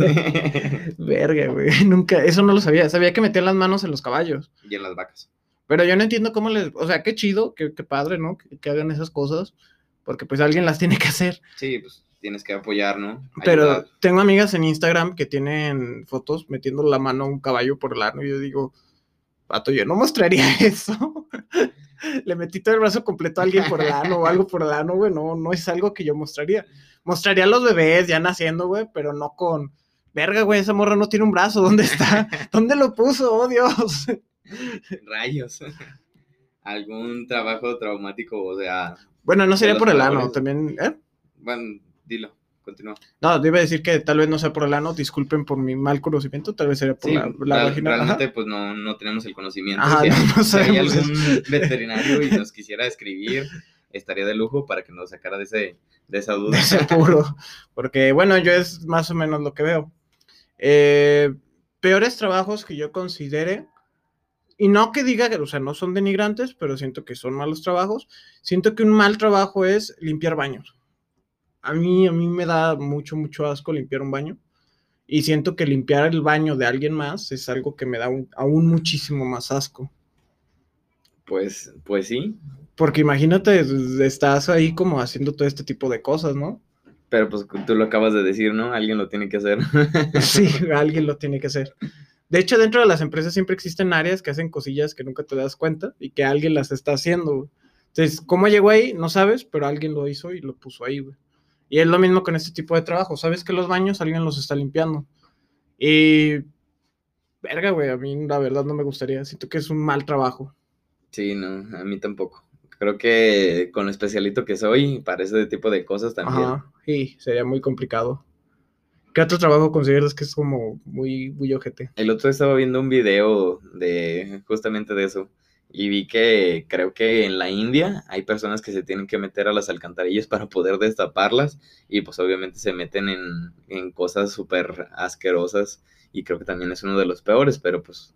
Verga, güey. Nunca, eso no lo sabía. Sabía que metían las manos en los caballos. Y en las vacas. Pero yo no entiendo cómo les, o sea, qué chido, qué, qué padre, ¿no? que hagan esas cosas porque pues alguien las tiene que hacer. Sí, pues tienes que apoyar, ¿no? Pero tengo amigas en Instagram que tienen fotos metiendo la mano a un caballo por el ano y yo digo, pato, yo no mostraría eso. Le metí todo el brazo completo a alguien por el ano o algo por el ano, güey, no, no es algo que yo mostraría. Mostraría a los bebés ya naciendo, güey, pero no con, verga, güey, esa morra no tiene un brazo, ¿dónde está? ¿Dónde lo puso? Oh, Dios. Rayos. Algún trabajo traumático, o sea, bueno, no sería por el ano, también, ¿eh? Bueno, dilo, continúa. No, debe decir que tal vez no sea por el ano, disculpen por mi mal conocimiento, tal vez sería por la, la vagina. Realmente, pues no, no tenemos el conocimiento. Ajá, si, hay algún veterinario y nos quisiera escribir, estaría de lujo para que nos sacara de, ese, de esa duda. De ese apuro, porque bueno, yo es más o menos lo que veo. Eh, peores trabajos que yo considere, y no que diga que, o sea, no son denigrantes, pero siento que son malos trabajos. Siento que un mal trabajo es limpiar baños. A mí, a mí me da mucho, mucho asco limpiar un baño. Y siento que limpiar el baño de alguien más es algo que me da aún muchísimo más asco. Pues, pues sí. Porque imagínate, estás ahí como haciendo todo este tipo de cosas, ¿no? Pero pues tú lo acabas de decir, ¿no? Alguien lo tiene que hacer. sí, alguien lo tiene que hacer. De hecho, dentro de las empresas siempre existen áreas que hacen cosillas que nunca te das cuenta y que alguien las está haciendo. Entonces, ¿cómo llegó ahí? No sabes, pero alguien lo hizo y lo puso ahí, güey. Y es lo mismo con este tipo de trabajo. Sabes que los baños alguien los está limpiando. Y. Verga, güey, a mí la verdad no me gustaría. Siento que es un mal trabajo. Sí, no, a mí tampoco. Creo que con lo especialito que soy, para ese tipo de cosas también. Ajá, sí, sería muy complicado. ¿Qué otro trabajo consideras que es como muy, muy ojete? El otro estaba viendo un video de justamente de eso. Y vi que creo que en la India hay personas que se tienen que meter a las alcantarillas para poder destaparlas. Y pues obviamente se meten en, en cosas súper asquerosas. Y creo que también es uno de los peores, pero pues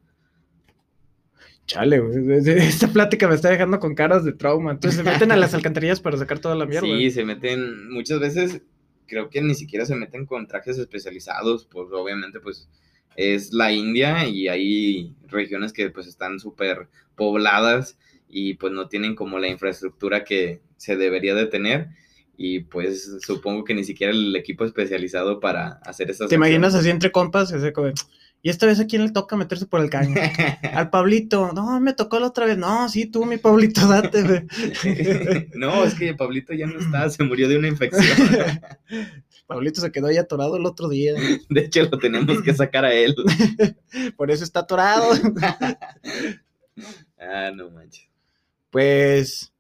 Chale, güey. Esta plática me está dejando con caras de trauma. Entonces se meten a las alcantarillas para sacar toda la mierda. Sí, se meten, muchas veces creo que ni siquiera se meten con trajes especializados, pues obviamente pues es la India y hay regiones que pues están súper pobladas y pues no tienen como la infraestructura que se debería de tener y pues supongo que ni siquiera el equipo especializado para hacer esas ¿Te imaginas así entre compas? Ese como, y esta vez a quién le toca meterse por el caño. Al Pablito. No, me tocó la otra vez. No, sí, tú, mi Pablito, date. no, es que Pablito ya no está, se murió de una infección. Pablito se quedó ahí atorado el otro día. De hecho, lo tenemos que sacar a él. Por eso está atorado. ah, no manches. Pues,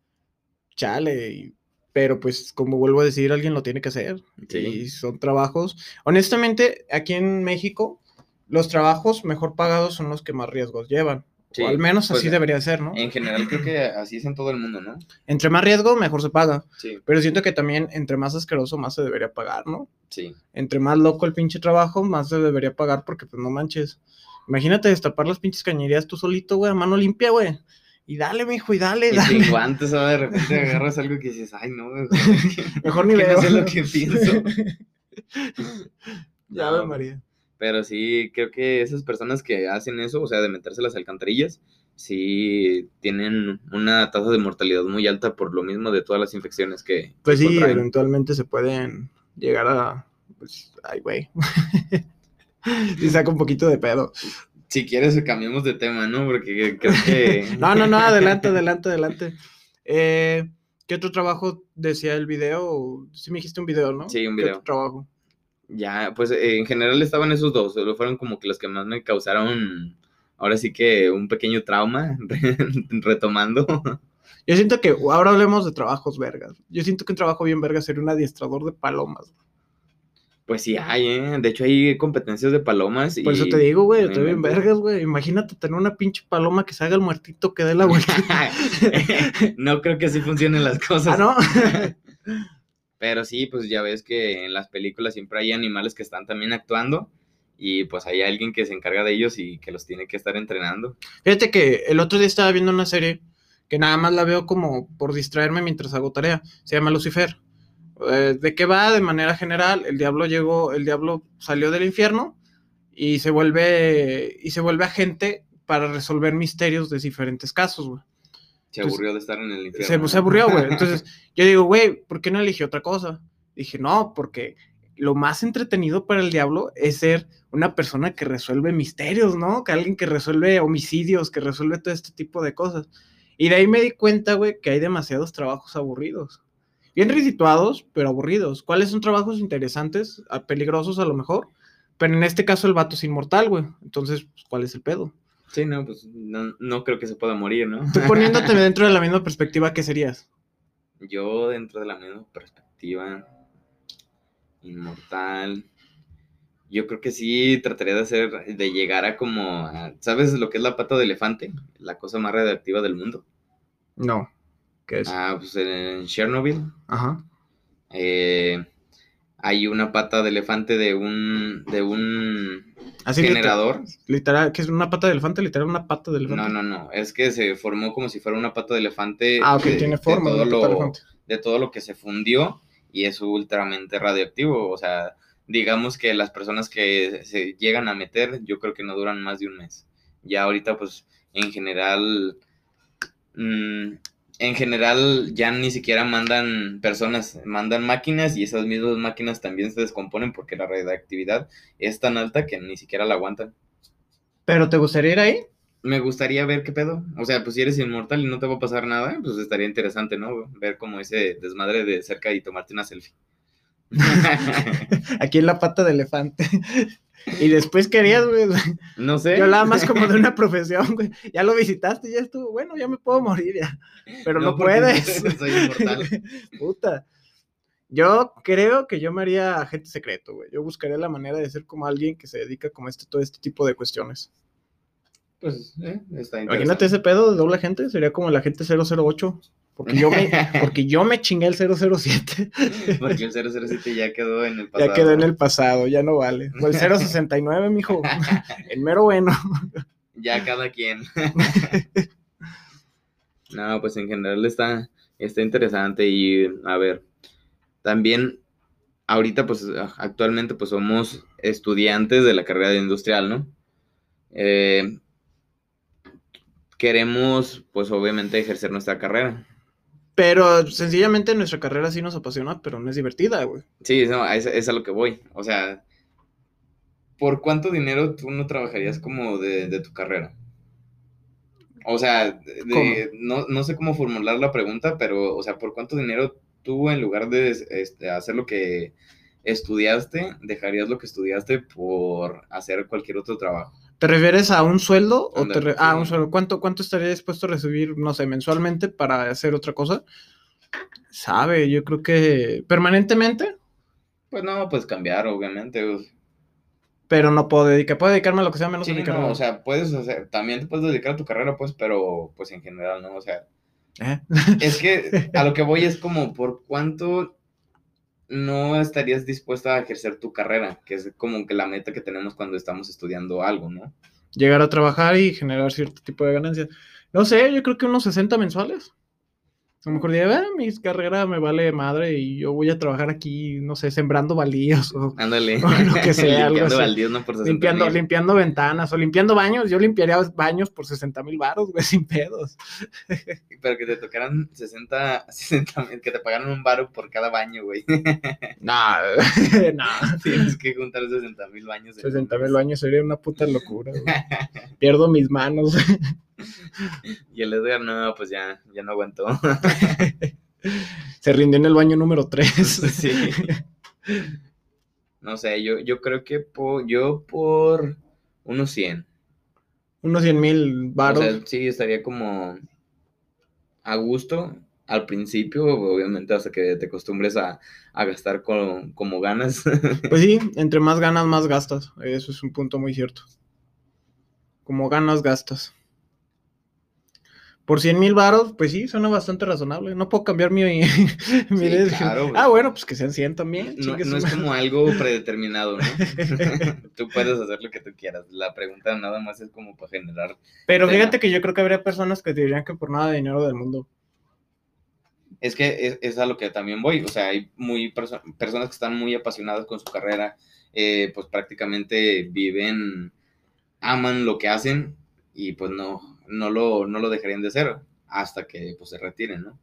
chale. Pero pues, como vuelvo a decir, alguien lo tiene que hacer. Sí. Y son trabajos. Honestamente, aquí en México, los trabajos mejor pagados son los que más riesgos llevan. Sí, o al menos pues, así debería ser, ¿no? En general creo que así es en todo el mundo, ¿no? Entre más riesgo, mejor se paga. Sí, Pero siento que también entre más asqueroso, más se debería pagar, ¿no? sí. Entre más loco el pinche trabajo, más se debería pagar porque pues no manches. Imagínate destapar las pinches cañerías tú solito, güey, a mano limpia, güey. Y dale, mijo, y dale, Y dale. sin guantes, o de repente agarras algo que dices, ay, no, mejor, Mejor ni veo. no sé lo que pienso. ya, No, María. Pero sí, creo que esas personas que hacen eso, o sea, de meterse las alcantarillas, sí tienen una tasa de mortalidad muy alta por lo mismo de todas las infecciones que Pues sí, contraen. eventualmente se pueden llegar a. Pues, ay, güey. sí, saca un poquito de pedo. Si quieres, cambiemos de tema, ¿no? Porque creo que... No, no, no, adelante, adelante, adelante. Eh, ¿Qué otro trabajo decía el video? Sí me dijiste un video, ¿no? Sí, un ¿Qué video. otro trabajo? Ya, pues eh, en general estaban esos dos, solo fueron como que los que más me causaron, ahora sí que un pequeño trauma, retomando. Yo siento que ahora hablemos de trabajos vergas. Yo siento que un trabajo bien verga sería un adiestrador de palomas. Pues sí hay, ¿eh? De hecho hay competencias de palomas y... Por eso te digo, güey, estoy bien vergas, güey. Imagínate tener una pinche paloma que se haga el muertito que dé la vuelta. no creo que así funcionen las cosas. ah, ¿no? Pero sí, pues ya ves que en las películas siempre hay animales que están también actuando y pues hay alguien que se encarga de ellos y que los tiene que estar entrenando. Fíjate que el otro día estaba viendo una serie que nada más la veo como por distraerme mientras hago tarea. Se llama Lucifer. Eh, ¿De qué va? De manera general, el diablo llegó, el diablo salió del infierno y se vuelve y se vuelve agente para resolver misterios de diferentes casos, güey. Se aburrió de estar en el infierno. Se, aburrió, güey. Entonces, yo digo, güey, ¿por qué no eligió otra cosa? Dije, no, porque lo más entretenido para el diablo es ser una persona que resuelve misterios, ¿no? Que alguien que resuelve homicidios, que resuelve todo este tipo de cosas. Y de ahí me di cuenta, güey, que hay demasiados trabajos aburridos. Bien resituados, pero aburridos. ¿Cuáles son trabajos interesantes, a- peligrosos a lo mejor? Pero en este caso el vato es inmortal, güey. Entonces, pues, ¿cuál es el pedo? Sí, no, pues no, no creo que se pueda morir, ¿no? Tú poniéndote dentro de la misma perspectiva, ¿qué serías? Yo dentro de la misma perspectiva, inmortal, yo creo que sí trataría de hacer, de llegar a como, a- ¿sabes lo que es la pata de elefante? La cosa más radiactiva del mundo. No. ¿Qué es? Ah, pues en Chernobyl Ajá. eh, hay una pata de elefante de un, de un Así literal- generador. Literal, que es una pata de elefante, literal, una pata de elefante. No, no, no, es que se formó como si fuera una pata de elefante. Ah, ok, de- tiene forma de todo de lo- elefante. de todo lo que se fundió y es ultramente radioactivo. O sea, digamos que las personas que se llegan a meter, yo creo que no duran más de un mes. Ya ahorita, pues, en general, mm, en general ya ni siquiera mandan personas, mandan máquinas y esas mismas máquinas también se descomponen porque la radioactividad es tan alta que ni siquiera la aguantan. ¿Pero te gustaría ir ahí? Me gustaría ver qué pedo. O sea, pues si eres inmortal y no te va a pasar nada, pues estaría interesante, ¿no? Ver como ese desmadre de cerca y tomarte una selfie. Aquí en la pata de elefante. Y después querías, güey. no sé. Yo hablaba más como de una profesión, güey. Ya lo visitaste, ya estuvo. Bueno, ya me puedo morir ya. Pero no, puedes. Soy inmortal. Puta. Yo creo que yo me haría agente secreto, güey. Yo buscaría la manera de ser como alguien que se dedica como este, todo este tipo de cuestiones. Pues, eh, está Imagínate ese pedo de doble agente, sería como el agente 008. Porque yo me, porque yo me chingué el 007. Porque el 007 ya quedó en el pasado. Ya quedó en el pasado, ya no vale. O el 069, mijo. El mero bueno. Ya cada quien. No, pues en general está, está interesante y a ver, también ahorita pues actualmente pues somos estudiantes de la carrera de industrial, ¿no? Eh, queremos pues obviamente ejercer nuestra carrera. Pero sencillamente nuestra carrera sí nos apasiona, pero no es divertida, güey. Sí, no, es, es a lo que voy. O sea, ¿por cuánto dinero tú no trabajarías como de, de tu carrera? O sea, no, no, sé cómo formular la pregunta, pero, o sea, ¿por cuánto dinero tú, en lugar de este, hacer lo que estudiaste, dejarías lo que estudiaste por hacer cualquier otro trabajo? ¿Te refieres a un sueldo? o te Ah, un sueldo. ¿Cuánto, ¿Cuánto estaría dispuesto a recibir, no sé, mensualmente para hacer otra cosa? Sabe, yo creo que permanentemente. Pues no, pues cambiar, obviamente pero no puedo dedicar, puedo dedicarme a lo que sea menos sí, no, o sea, puedes hacer, también te puedes dedicar a tu carrera, pues, pero pues en general, ¿no? O sea, ¿Eh? es que a lo que voy es como, ¿por cuánto no estarías dispuesta a ejercer tu carrera? Que es como que la meta que tenemos cuando estamos estudiando algo, ¿no? Llegar a trabajar y generar cierto tipo de ganancias. No sé, yo creo que unos 60 mensuales. A lo mejor diría, ah, mi carrera me vale madre y yo voy a trabajar aquí, no sé, sembrando baldíos o, Ándale. lo que sea. limpiando baldíos, no por limpiando, limpiando ventanas o limpiando baños. Yo limpiaría baños por 60 mil baros, güey, sin pedos. Pero que te tocaran 60, 60 que te pagaran un baro por cada baño, güey. No, no. Tienes que juntar 60 mil baños. 60 mil baños sería una puta locura, güey. Pierdo mis manos. Y el Edgar, no, pues ya, ya no aguantó. Se rindió en el baño número 3. sí. No sé, yo, yo creo que yo por unos 100. Unos 100 mil baros. O sea, sí, estaría como a gusto al principio, obviamente hasta que te acostumbres a, gastar como ganas. Pues sí, entre más ganas, más gastas. Eso es un punto muy cierto. Como ganas, gastas. Por 100 mil varos, pues sí, suena bastante razonable. No puedo cambiar mi, mi Ah, bueno, pues que sean 100 también. No, es como algo predeterminado, ¿no? tú puedes hacer lo que tú quieras. La pregunta nada más es como para generar. Pero fíjate que yo creo que habría personas que te dirían que por nada de dinero del mundo. Es que es, a lo que también voy. O sea, hay muy personas que están muy apasionadas con su carrera, eh, pues prácticamente viven, aman lo que hacen y pues no, no lo, no lo dejarían de hacer hasta que pues, se retiren, ¿no?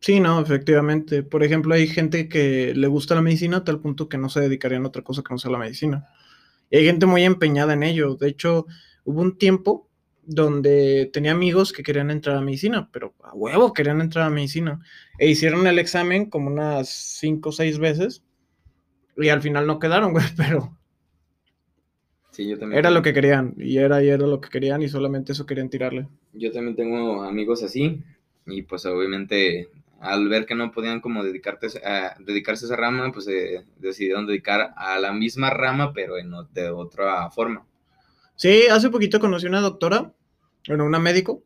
Sí, no, efectivamente. Por ejemplo, hay gente que le gusta la medicina a tal punto que no se dedicarían a otra cosa que no sea la medicina. Y hay gente muy empeñada en ello. De hecho, hubo un tiempo donde tenía amigos que querían entrar a medicina, pero a huevo querían entrar a medicina. E hicieron el examen como unas cinco o seis veces y al final no quedaron, güey, pero era lo que querían, y era y era lo que querían, y solamente eso querían tirarle. Yo también tengo amigos así, y pues obviamente al ver que no podían como dedicarte a, dedicarse a esa rama, pues se decidieron dedicar a la misma rama, pero en, de otra forma. Sí, hace poquito conocí una doctora, bueno, una médico,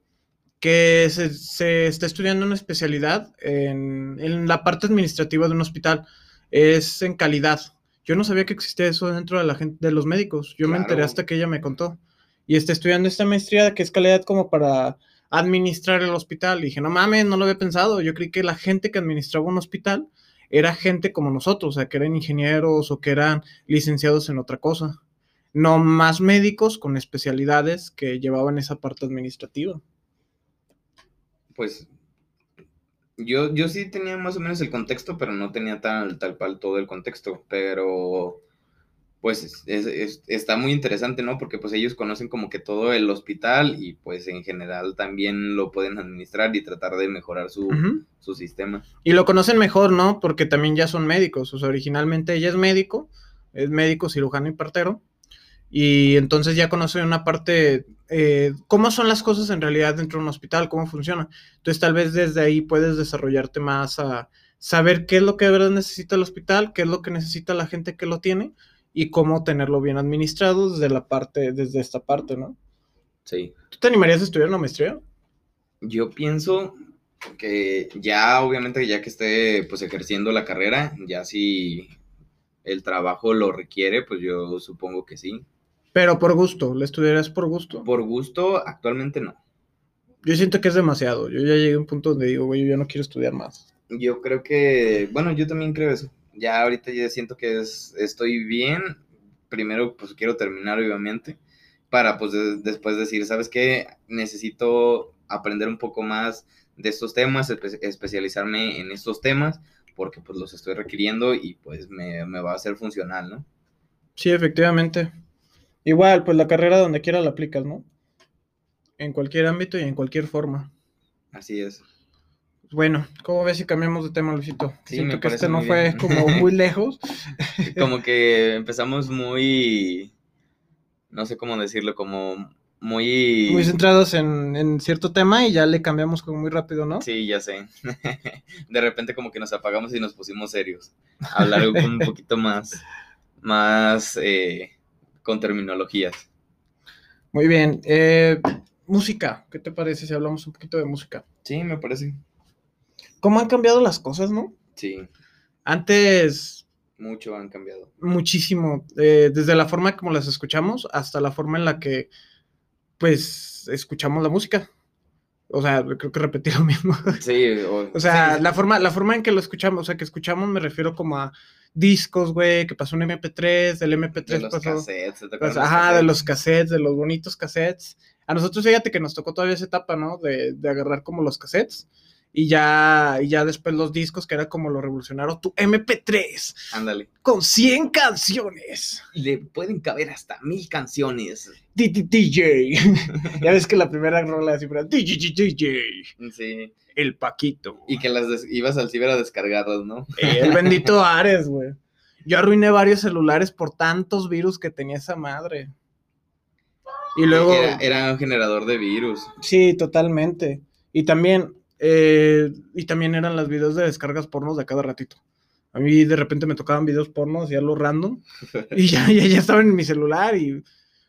que se, se está estudiando una especialidad en, en la parte administrativa de un hospital. Es en calidad, yo no sabía que existía eso dentro de la gente, de los médicos. Yo me enteré hasta que ella me contó. Y está estudiando esta maestría que es calidad como para administrar el hospital. Y dije, no mames, no lo había pensado. Yo creí que la gente que administraba un hospital era gente como nosotros, o sea, que eran ingenieros o que eran licenciados en otra cosa. No más médicos con especialidades que llevaban esa parte administrativa. Pues yo, yo sí tenía más o menos el contexto, pero no tenía tal, tal cual todo el contexto. Pero, pues, está muy interesante, ¿no? Porque pues ellos conocen como que todo el hospital y pues en general también lo pueden administrar y tratar de mejorar su, su sistema. Y lo conocen mejor, ¿no? Porque también ya son médicos. O sea, originalmente ella es médico, es médico, cirujano y partero y entonces ya conoce una parte, eh, cómo son las cosas en realidad dentro de un hospital, cómo funciona. Entonces tal vez desde ahí puedes desarrollarte más a saber qué es lo que de verdad necesita el hospital, qué es lo que necesita la gente que lo tiene y cómo tenerlo bien administrado desde la parte, desde esta parte, ¿no? Sí. ¿Tú te animarías a estudiar una maestría? Yo pienso que ya, obviamente, ya que esté pues ejerciendo la carrera, ya si el trabajo lo requiere, pues yo supongo que sí. Pero por gusto, ¿le estudiarías por gusto? Por gusto, actualmente no. Yo siento que es demasiado. Yo ya llegué a un punto donde digo, güey, yo ya no quiero estudiar más. Yo creo que, bueno, yo también creo eso. Ya ahorita ya siento que es, estoy bien. Primero, pues quiero terminar, obviamente, para pues de- después decir, ¿sabes qué? Necesito aprender un poco más de estos temas, espe- especializarme en estos temas, porque pues los estoy requiriendo y pues me, me va a ser funcional, ¿no? Sí, efectivamente. Igual, pues la carrera donde quiera la aplicas, ¿no? En cualquier ámbito y en cualquier forma. Así es. Bueno, ¿cómo ves si cambiamos de tema, Luisito? Sí, Siento me que este no fue bien. como muy lejos. Como que empezamos muy, no sé cómo decirlo, como muy... Muy centrados en, en cierto tema y ya le cambiamos como muy rápido, ¿no? Sí, ya sé. De repente como que nos apagamos y nos pusimos serios. Hablar un poquito más, más eh, con terminologías. Muy bien. eh, música, ¿qué te parece si hablamos un poquito de música? Sí, me parece. ¿Cómo han cambiado las cosas, no? Sí, Antes, mucho han cambiado. muchísimo. eh, desde la forma como las escuchamos hasta la forma en la que, pues, escuchamos la música. O sea, creo que repetí lo mismo. Sí, O sea, sí, la forma, la forma en que lo escuchamos, o sea, que escuchamos me refiero como a discos, güey, que pasó un MP3, del MP3 de los pasó. cassettes. ¿te pues, ajá, de los cassettes, de los bonitos cassettes. A nosotros, fíjate que nos tocó todavía esa etapa, ¿no? De, de agarrar como los cassettes. Y ya, y ya después los discos, que era como lo revolucionaron, tu MP3, Ándale. con 100 canciones. Le pueden caber hasta mil canciones. DJ. ya ves que la primera rola así era DJ, DJ, Sí. el Paquito. Y que las ibas al ciber a descargarlas, ¿no? Eh, el bendito Ares, güey. Yo arruiné varios celulares por tantos virus que tenía esa madre. Y luego, Era, era un generador de virus. sí, totalmente. Y también, eh, y también eran las videos de descargas pornos de cada ratito. A mí de repente me tocaban videos pornos, ya lo random, y ya, ya, ya estaban en mi celular y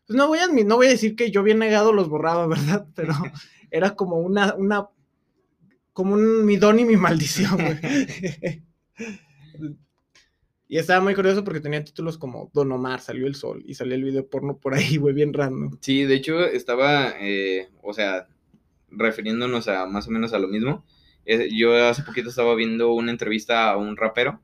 pues no voy a, no voy a decir que yo bien negado los borraba, ¿verdad? Pero era como una, una, como un mi don y mi maldición, güey. Y estaba muy curioso porque tenía títulos como Don Omar, salió el sol, y salía el video porno por ahí, güey, bien random. Sí, de hecho estaba, eh, o sea, refiriéndonos a más o menos a lo mismo. eh, yo hace poquito estaba viendo una entrevista a un rapero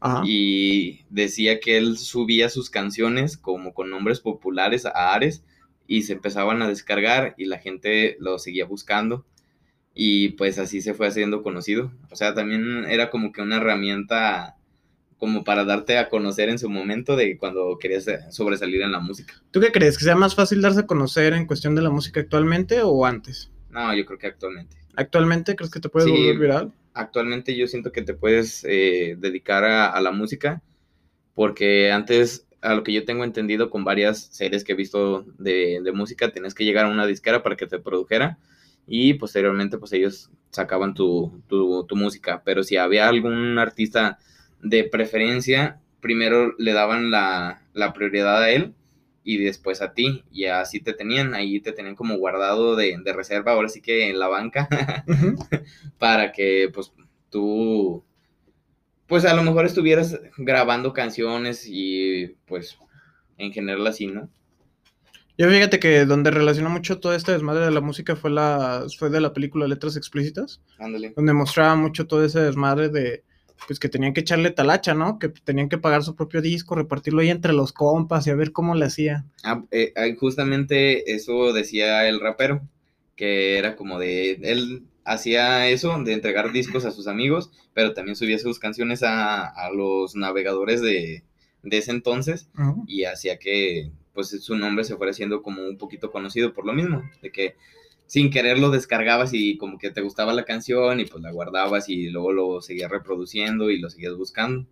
Ajá. y decía que él subía sus canciones como con nombres populares a Ares y se empezaban a descargar y la gente lo seguía buscando y pues así se fue haciendo conocido. O sea, también era como que una herramienta como para darte a conocer en su momento de cuando querías eh, sobresalir en la música. ¿Tú qué crees? ¿Que sea más fácil darse a conocer en cuestión de la música actualmente o antes? No, yo creo que actualmente. ¿Actualmente crees que te puedes Sí. volver viral? actualmente yo siento que te puedes eh, dedicar a, a la música porque antes, a lo que yo tengo entendido con varias series que he visto de, de música, tenías que llegar a una disquera para que te produjera y posteriormente pues ellos sacaban tu, tu, tu música, pero si había algún artista de preferencia, primero le daban la, la prioridad a él y después a ti, y así te tenían, ahí te tenían como guardado de, de reserva, ahora sí que en la banca, para que pues tú pues a lo mejor estuvieras grabando canciones y pues en general así, ¿no? Yo fíjate que donde relacionó mucho todo este desmadre de la música fue la fue de la película Letras Explícitas, Ándale. donde mostraba mucho todo ese desmadre de pues que tenían que echarle talacha, ¿no? Que tenían que pagar su propio disco, repartirlo ahí entre los compas y a ver cómo le hacía. Ah, eh, ah, justamente eso decía el rapero, que era como de, él hacía eso, de entregar discos a sus amigos, pero también subía sus canciones a, a los navegadores de, de ese entonces y hacía que pues su nombre se fuera siendo como un poquito conocido por lo mismo, de que sin querer lo descargabas y como que te gustaba la canción y pues la guardabas y luego lo seguías reproduciendo y lo seguías buscando.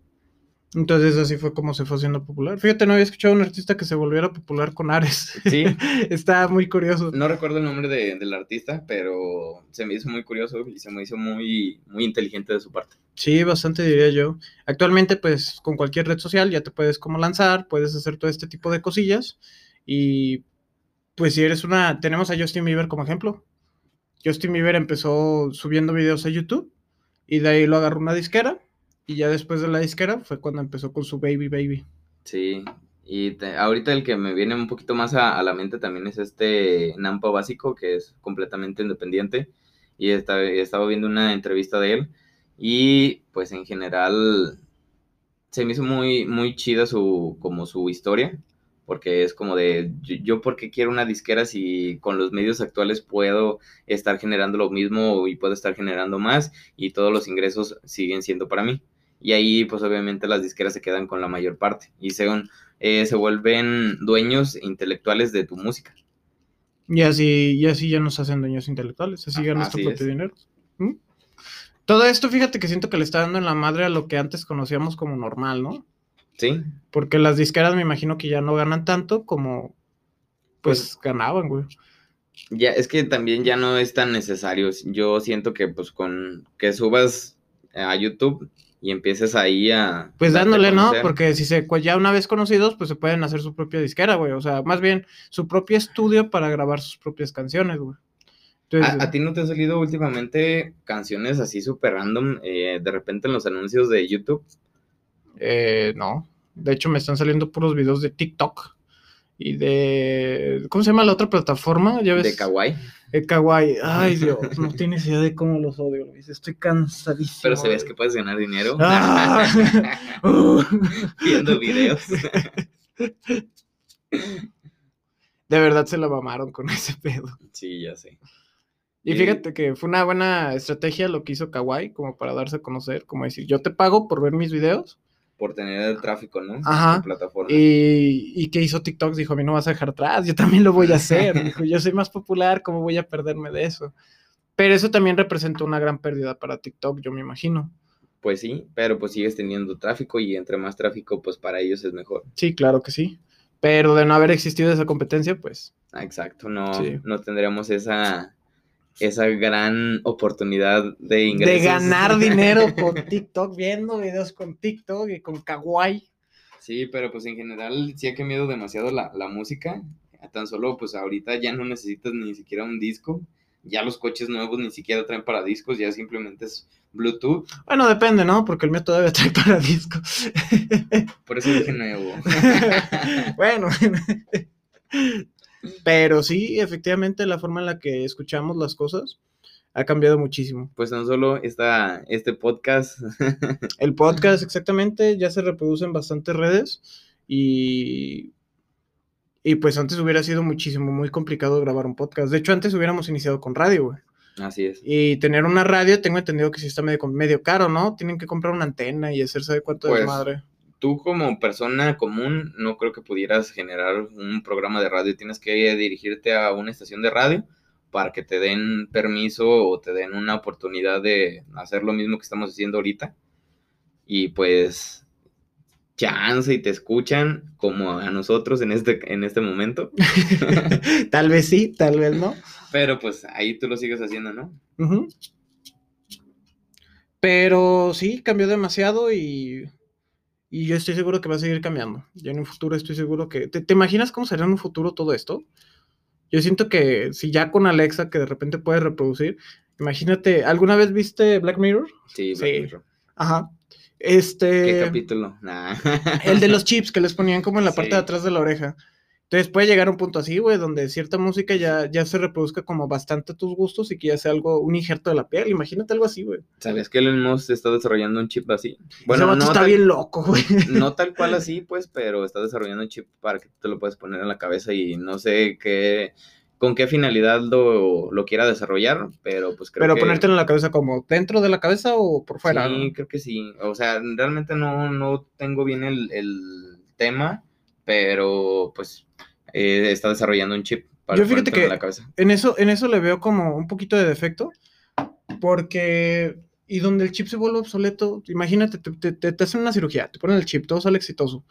Entonces así fue como se fue haciendo popular. Fíjate, no había escuchado a un artista que se volviera popular con Ares. Sí. Está muy curioso. No recuerdo el nombre de- del artista, pero se me hizo muy curioso y se me hizo muy, muy inteligente de su parte. Sí, bastante diría yo. Actualmente, pues, con cualquier red social ya te puedes como lanzar, puedes hacer todo este tipo de cosillas. Y pues si eres una, tenemos a Justin Bieber como ejemplo. Justin Bieber empezó subiendo videos a YouTube y de ahí lo agarró una disquera. Y ya después de la disquera fue cuando empezó con su Baby Baby. Sí, y te- ahorita el que me viene un poquito más a, la mente también es este Nampa Básico, que es completamente independiente. Y estado viendo una entrevista de él. Y pues en general se me hizo muy, muy chida su, como su historia. Porque es como de, yo, yo por qué quiero una disquera si con los medios actuales puedo estar generando lo mismo y puedo estar generando más y todos los ingresos siguen siendo para mí. Y ahí pues obviamente las disqueras se quedan con la mayor parte y según, eh, se vuelven dueños intelectuales de tu música. Y así, y así ya nos hacen dueños intelectuales. Así Ah, ganas tu propio es. dinero. ¿Mm? Todo esto, fíjate que siento que le está dando en la madre a lo que antes conocíamos como normal, ¿no? ¿Sí? Porque las disqueras me imagino que ya no ganan tanto como pues, ganaban, güey. Ya, es que también ya no es tan necesario. Yo siento que pues con que subas a YouTube y empieces ahí a... Pues dándole, ¿no? Porque si se pues, ya una vez conocidos, pues se pueden hacer su propia disquera, güey. O sea, más bien su propio estudio para grabar sus propias canciones, güey. Entonces, ¿A, a ti no te han salido últimamente canciones así súper random eh, de repente en los anuncios de YouTube? eh, no. De hecho, me están saliendo puros videos de TikTok y de. ¿Cómo se llama la otra plataforma? Ya ves. De Kawaii. Eh, Kawaii. Ay, Dios, no tienes idea de cómo los odio, Luis. Estoy cansadísimo. Pero güey. que puedes ganar dinero Ah. Uh. viendo videos. De verdad se la mamaron con ese pedo. Sí, ya sé. Y fíjate que fue una buena estrategia lo que hizo Kawaii, como para darse a conocer, como decir, yo te pago por ver mis videos. Por tener el tráfico, ¿no? Ajá. En tu plataforma. Y, y que hizo TikTok, dijo, a mí no vas a dejar atrás, yo también lo voy a hacer. Dijo, yo soy más popular, ¿cómo voy a perderme de eso? Pero eso también representó una gran pérdida para TikTok, yo me imagino. Pues sí, pero pues sigues teniendo tráfico y entre más tráfico, pues para ellos es mejor. Sí, claro que sí. Pero de no haber existido esa competencia, pues Ah, Exacto, no, Sí. no tendríamos esa, esa gran oportunidad de ingresos. de ganar dinero con TikTok, viendo videos con TikTok y con Kawaii. Sí, pero pues en general sí ha cambiado demasiado la, la música. Tan solo pues ahorita ya no necesitas ni siquiera un disco. Ya los coches nuevos ni siquiera traen para discos, ya simplemente es Bluetooth. Bueno, depende, ¿no? Porque el mío todavía trae para disco. Por eso dije nuevo. bueno. Pero sí, efectivamente, la forma en la que escuchamos las cosas ha cambiado muchísimo. Pues tan solo esta, este podcast, El podcast, exactamente, ya se reproduce en bastantes redes y, y pues antes hubiera sido muchísimo, muy complicado grabar un podcast. De hecho, antes hubiéramos iniciado con radio, güey. así es. Y tener una radio, tengo entendido que sí está medio, medio caro, ¿no? Tienen que comprar una antena y hacerse de cuánto Pues, de madre. Tú como persona común no creo que pudieras generar un programa de radio. Tienes que dirigirte a una estación de radio para que te den permiso o te den una oportunidad de hacer lo mismo que estamos haciendo ahorita. Y pues chance y te escuchan como a nosotros en este, en este momento. tal vez sí, tal vez no. Pero pues ahí tú lo sigues haciendo, ¿no? Pero sí, cambió demasiado y, y yo estoy seguro que va a seguir cambiando. Ya en un futuro estoy seguro que... ¿Te, te imaginas cómo será en un futuro todo esto? Yo siento que si ya con Alexa que de repente puedes reproducir, imagínate, ¿alguna vez viste Black Mirror? Sí, Black Sí. Mirror. Ajá. ¿Qué Este... capítulo? Nah. El de los chips que les ponían como en la parte de atrás de la oreja. Entonces puede llegar a un punto así, güey, donde cierta música ya, ya se reproduzca como bastante a tus gustos y que ya sea algo, un injerto de la piel. Imagínate algo así, güey. ¿Sabes que Elon Musk está desarrollando un chip así? Ese vato está tal- bien loco, güey. no tal cual así, pues, pero está desarrollando un chip para que te lo puedas poner en la cabeza y no sé qué, con qué finalidad lo, lo quiera desarrollar, pero pues creo Pero que... ponértelo en la cabeza como dentro de la cabeza o por fuera. Sí, ¿no? creo que sí. O sea, realmente no, no tengo bien el, el tema, pero pues eh, está desarrollando un chip para Yo fíjate que- en la cabeza. En eso, en eso le veo como un poquito de defecto. Porque y donde el chip se vuelve obsoleto, imagínate, te, te, te, hacen una cirugía, te ponen el chip, todo sale exitoso.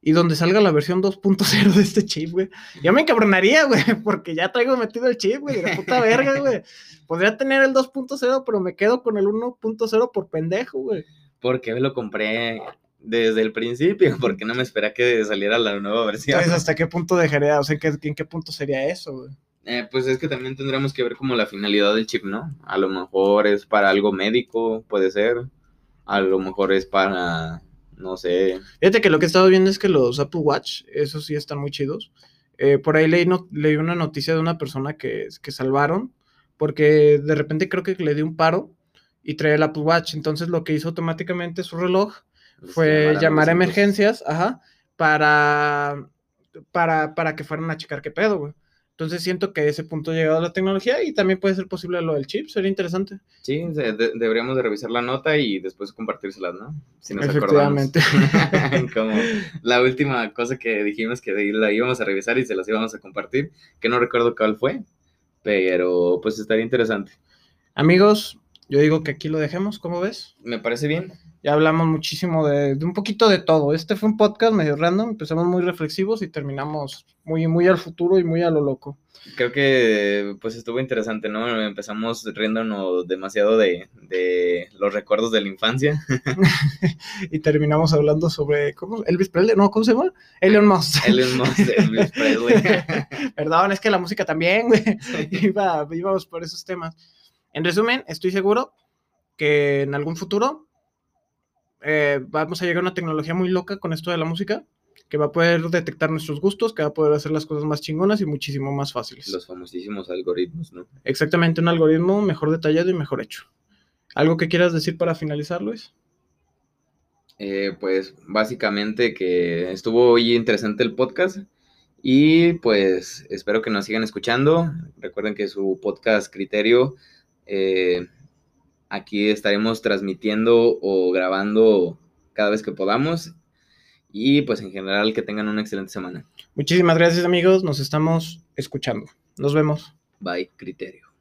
Y donde salga la versión 2.0 de este chip, güey. Ya me encabronaría, güey, porque ya traigo metido el chip, güey, de puta verga, güey. Podría tener el 2.0, pero me quedo con el 1.0 por pendejo, güey. Porque lo compré desde el principio, porque no me espera que saliera la nueva versión. Entonces, ¿hasta qué punto dejaría? O sea, ¿en qué, punto sería eso, güey? Eh, pues es que también tendríamos que ver como la finalidad del chip, ¿no? A lo mejor es para algo médico, puede ser. A lo mejor es para, no sé. Fíjate que lo que he estado viendo es que los Apple Watch, esos sí están muy chidos. Eh, por ahí leí, no, leí una noticia de una persona que, que salvaron, porque de repente creo que le dio un paro y trae el Apple Watch. Entonces lo que hizo automáticamente su reloj fue llamar a emergencias, ajá, para, para, para que fueran a checar qué pedo, güey. Entonces siento que a ese punto ha llegado la tecnología y también puede ser posible lo del chip, sería interesante. Sí, deberíamos de revisar la nota y después compartírselas, ¿no? Si nos Efectivamente. Como la última cosa que dijimos que la íbamos a revisar y se las íbamos a compartir, que no recuerdo cuál fue, pero pues estaría interesante. Amigos, yo digo que aquí lo dejemos, ¿cómo ves? Me parece bien. Ya hablamos muchísimo de, un poquito de todo. Este fue un podcast medio random, empezamos muy reflexivos y terminamos muy, muy al futuro y muy a lo loco. Creo que pues estuvo interesante, ¿no? Empezamos riéndonos demasiado de, de los recuerdos de la infancia. y terminamos hablando sobre, ¿cómo? Elvis Presley, ¿no? ¿Cómo se llama? Elon Musk. Elon Musk, Elvis Presley. Perdón, es que la música también, güey. Iba, íbamos por esos temas. En resumen, estoy seguro que en algún futuro eh, vamos a llegar a una tecnología muy loca con esto de la música, que va a poder detectar nuestros gustos, que va a poder hacer las cosas más chingonas y muchísimo más fáciles. Los famosísimos algoritmos, ¿no? Exactamente, un algoritmo mejor detallado y mejor hecho. ¿Algo que quieras decir para finalizar, Luis? Eh, pues básicamente que estuvo hoy interesante el podcast y pues espero que nos sigan escuchando. Recuerden que su podcast Criterio eh, Aquí estaremos transmitiendo o grabando cada vez que podamos. Y pues en general que tengan una excelente semana. Muchísimas gracias amigos, nos estamos escuchando. Nos vemos. Bye, criterio.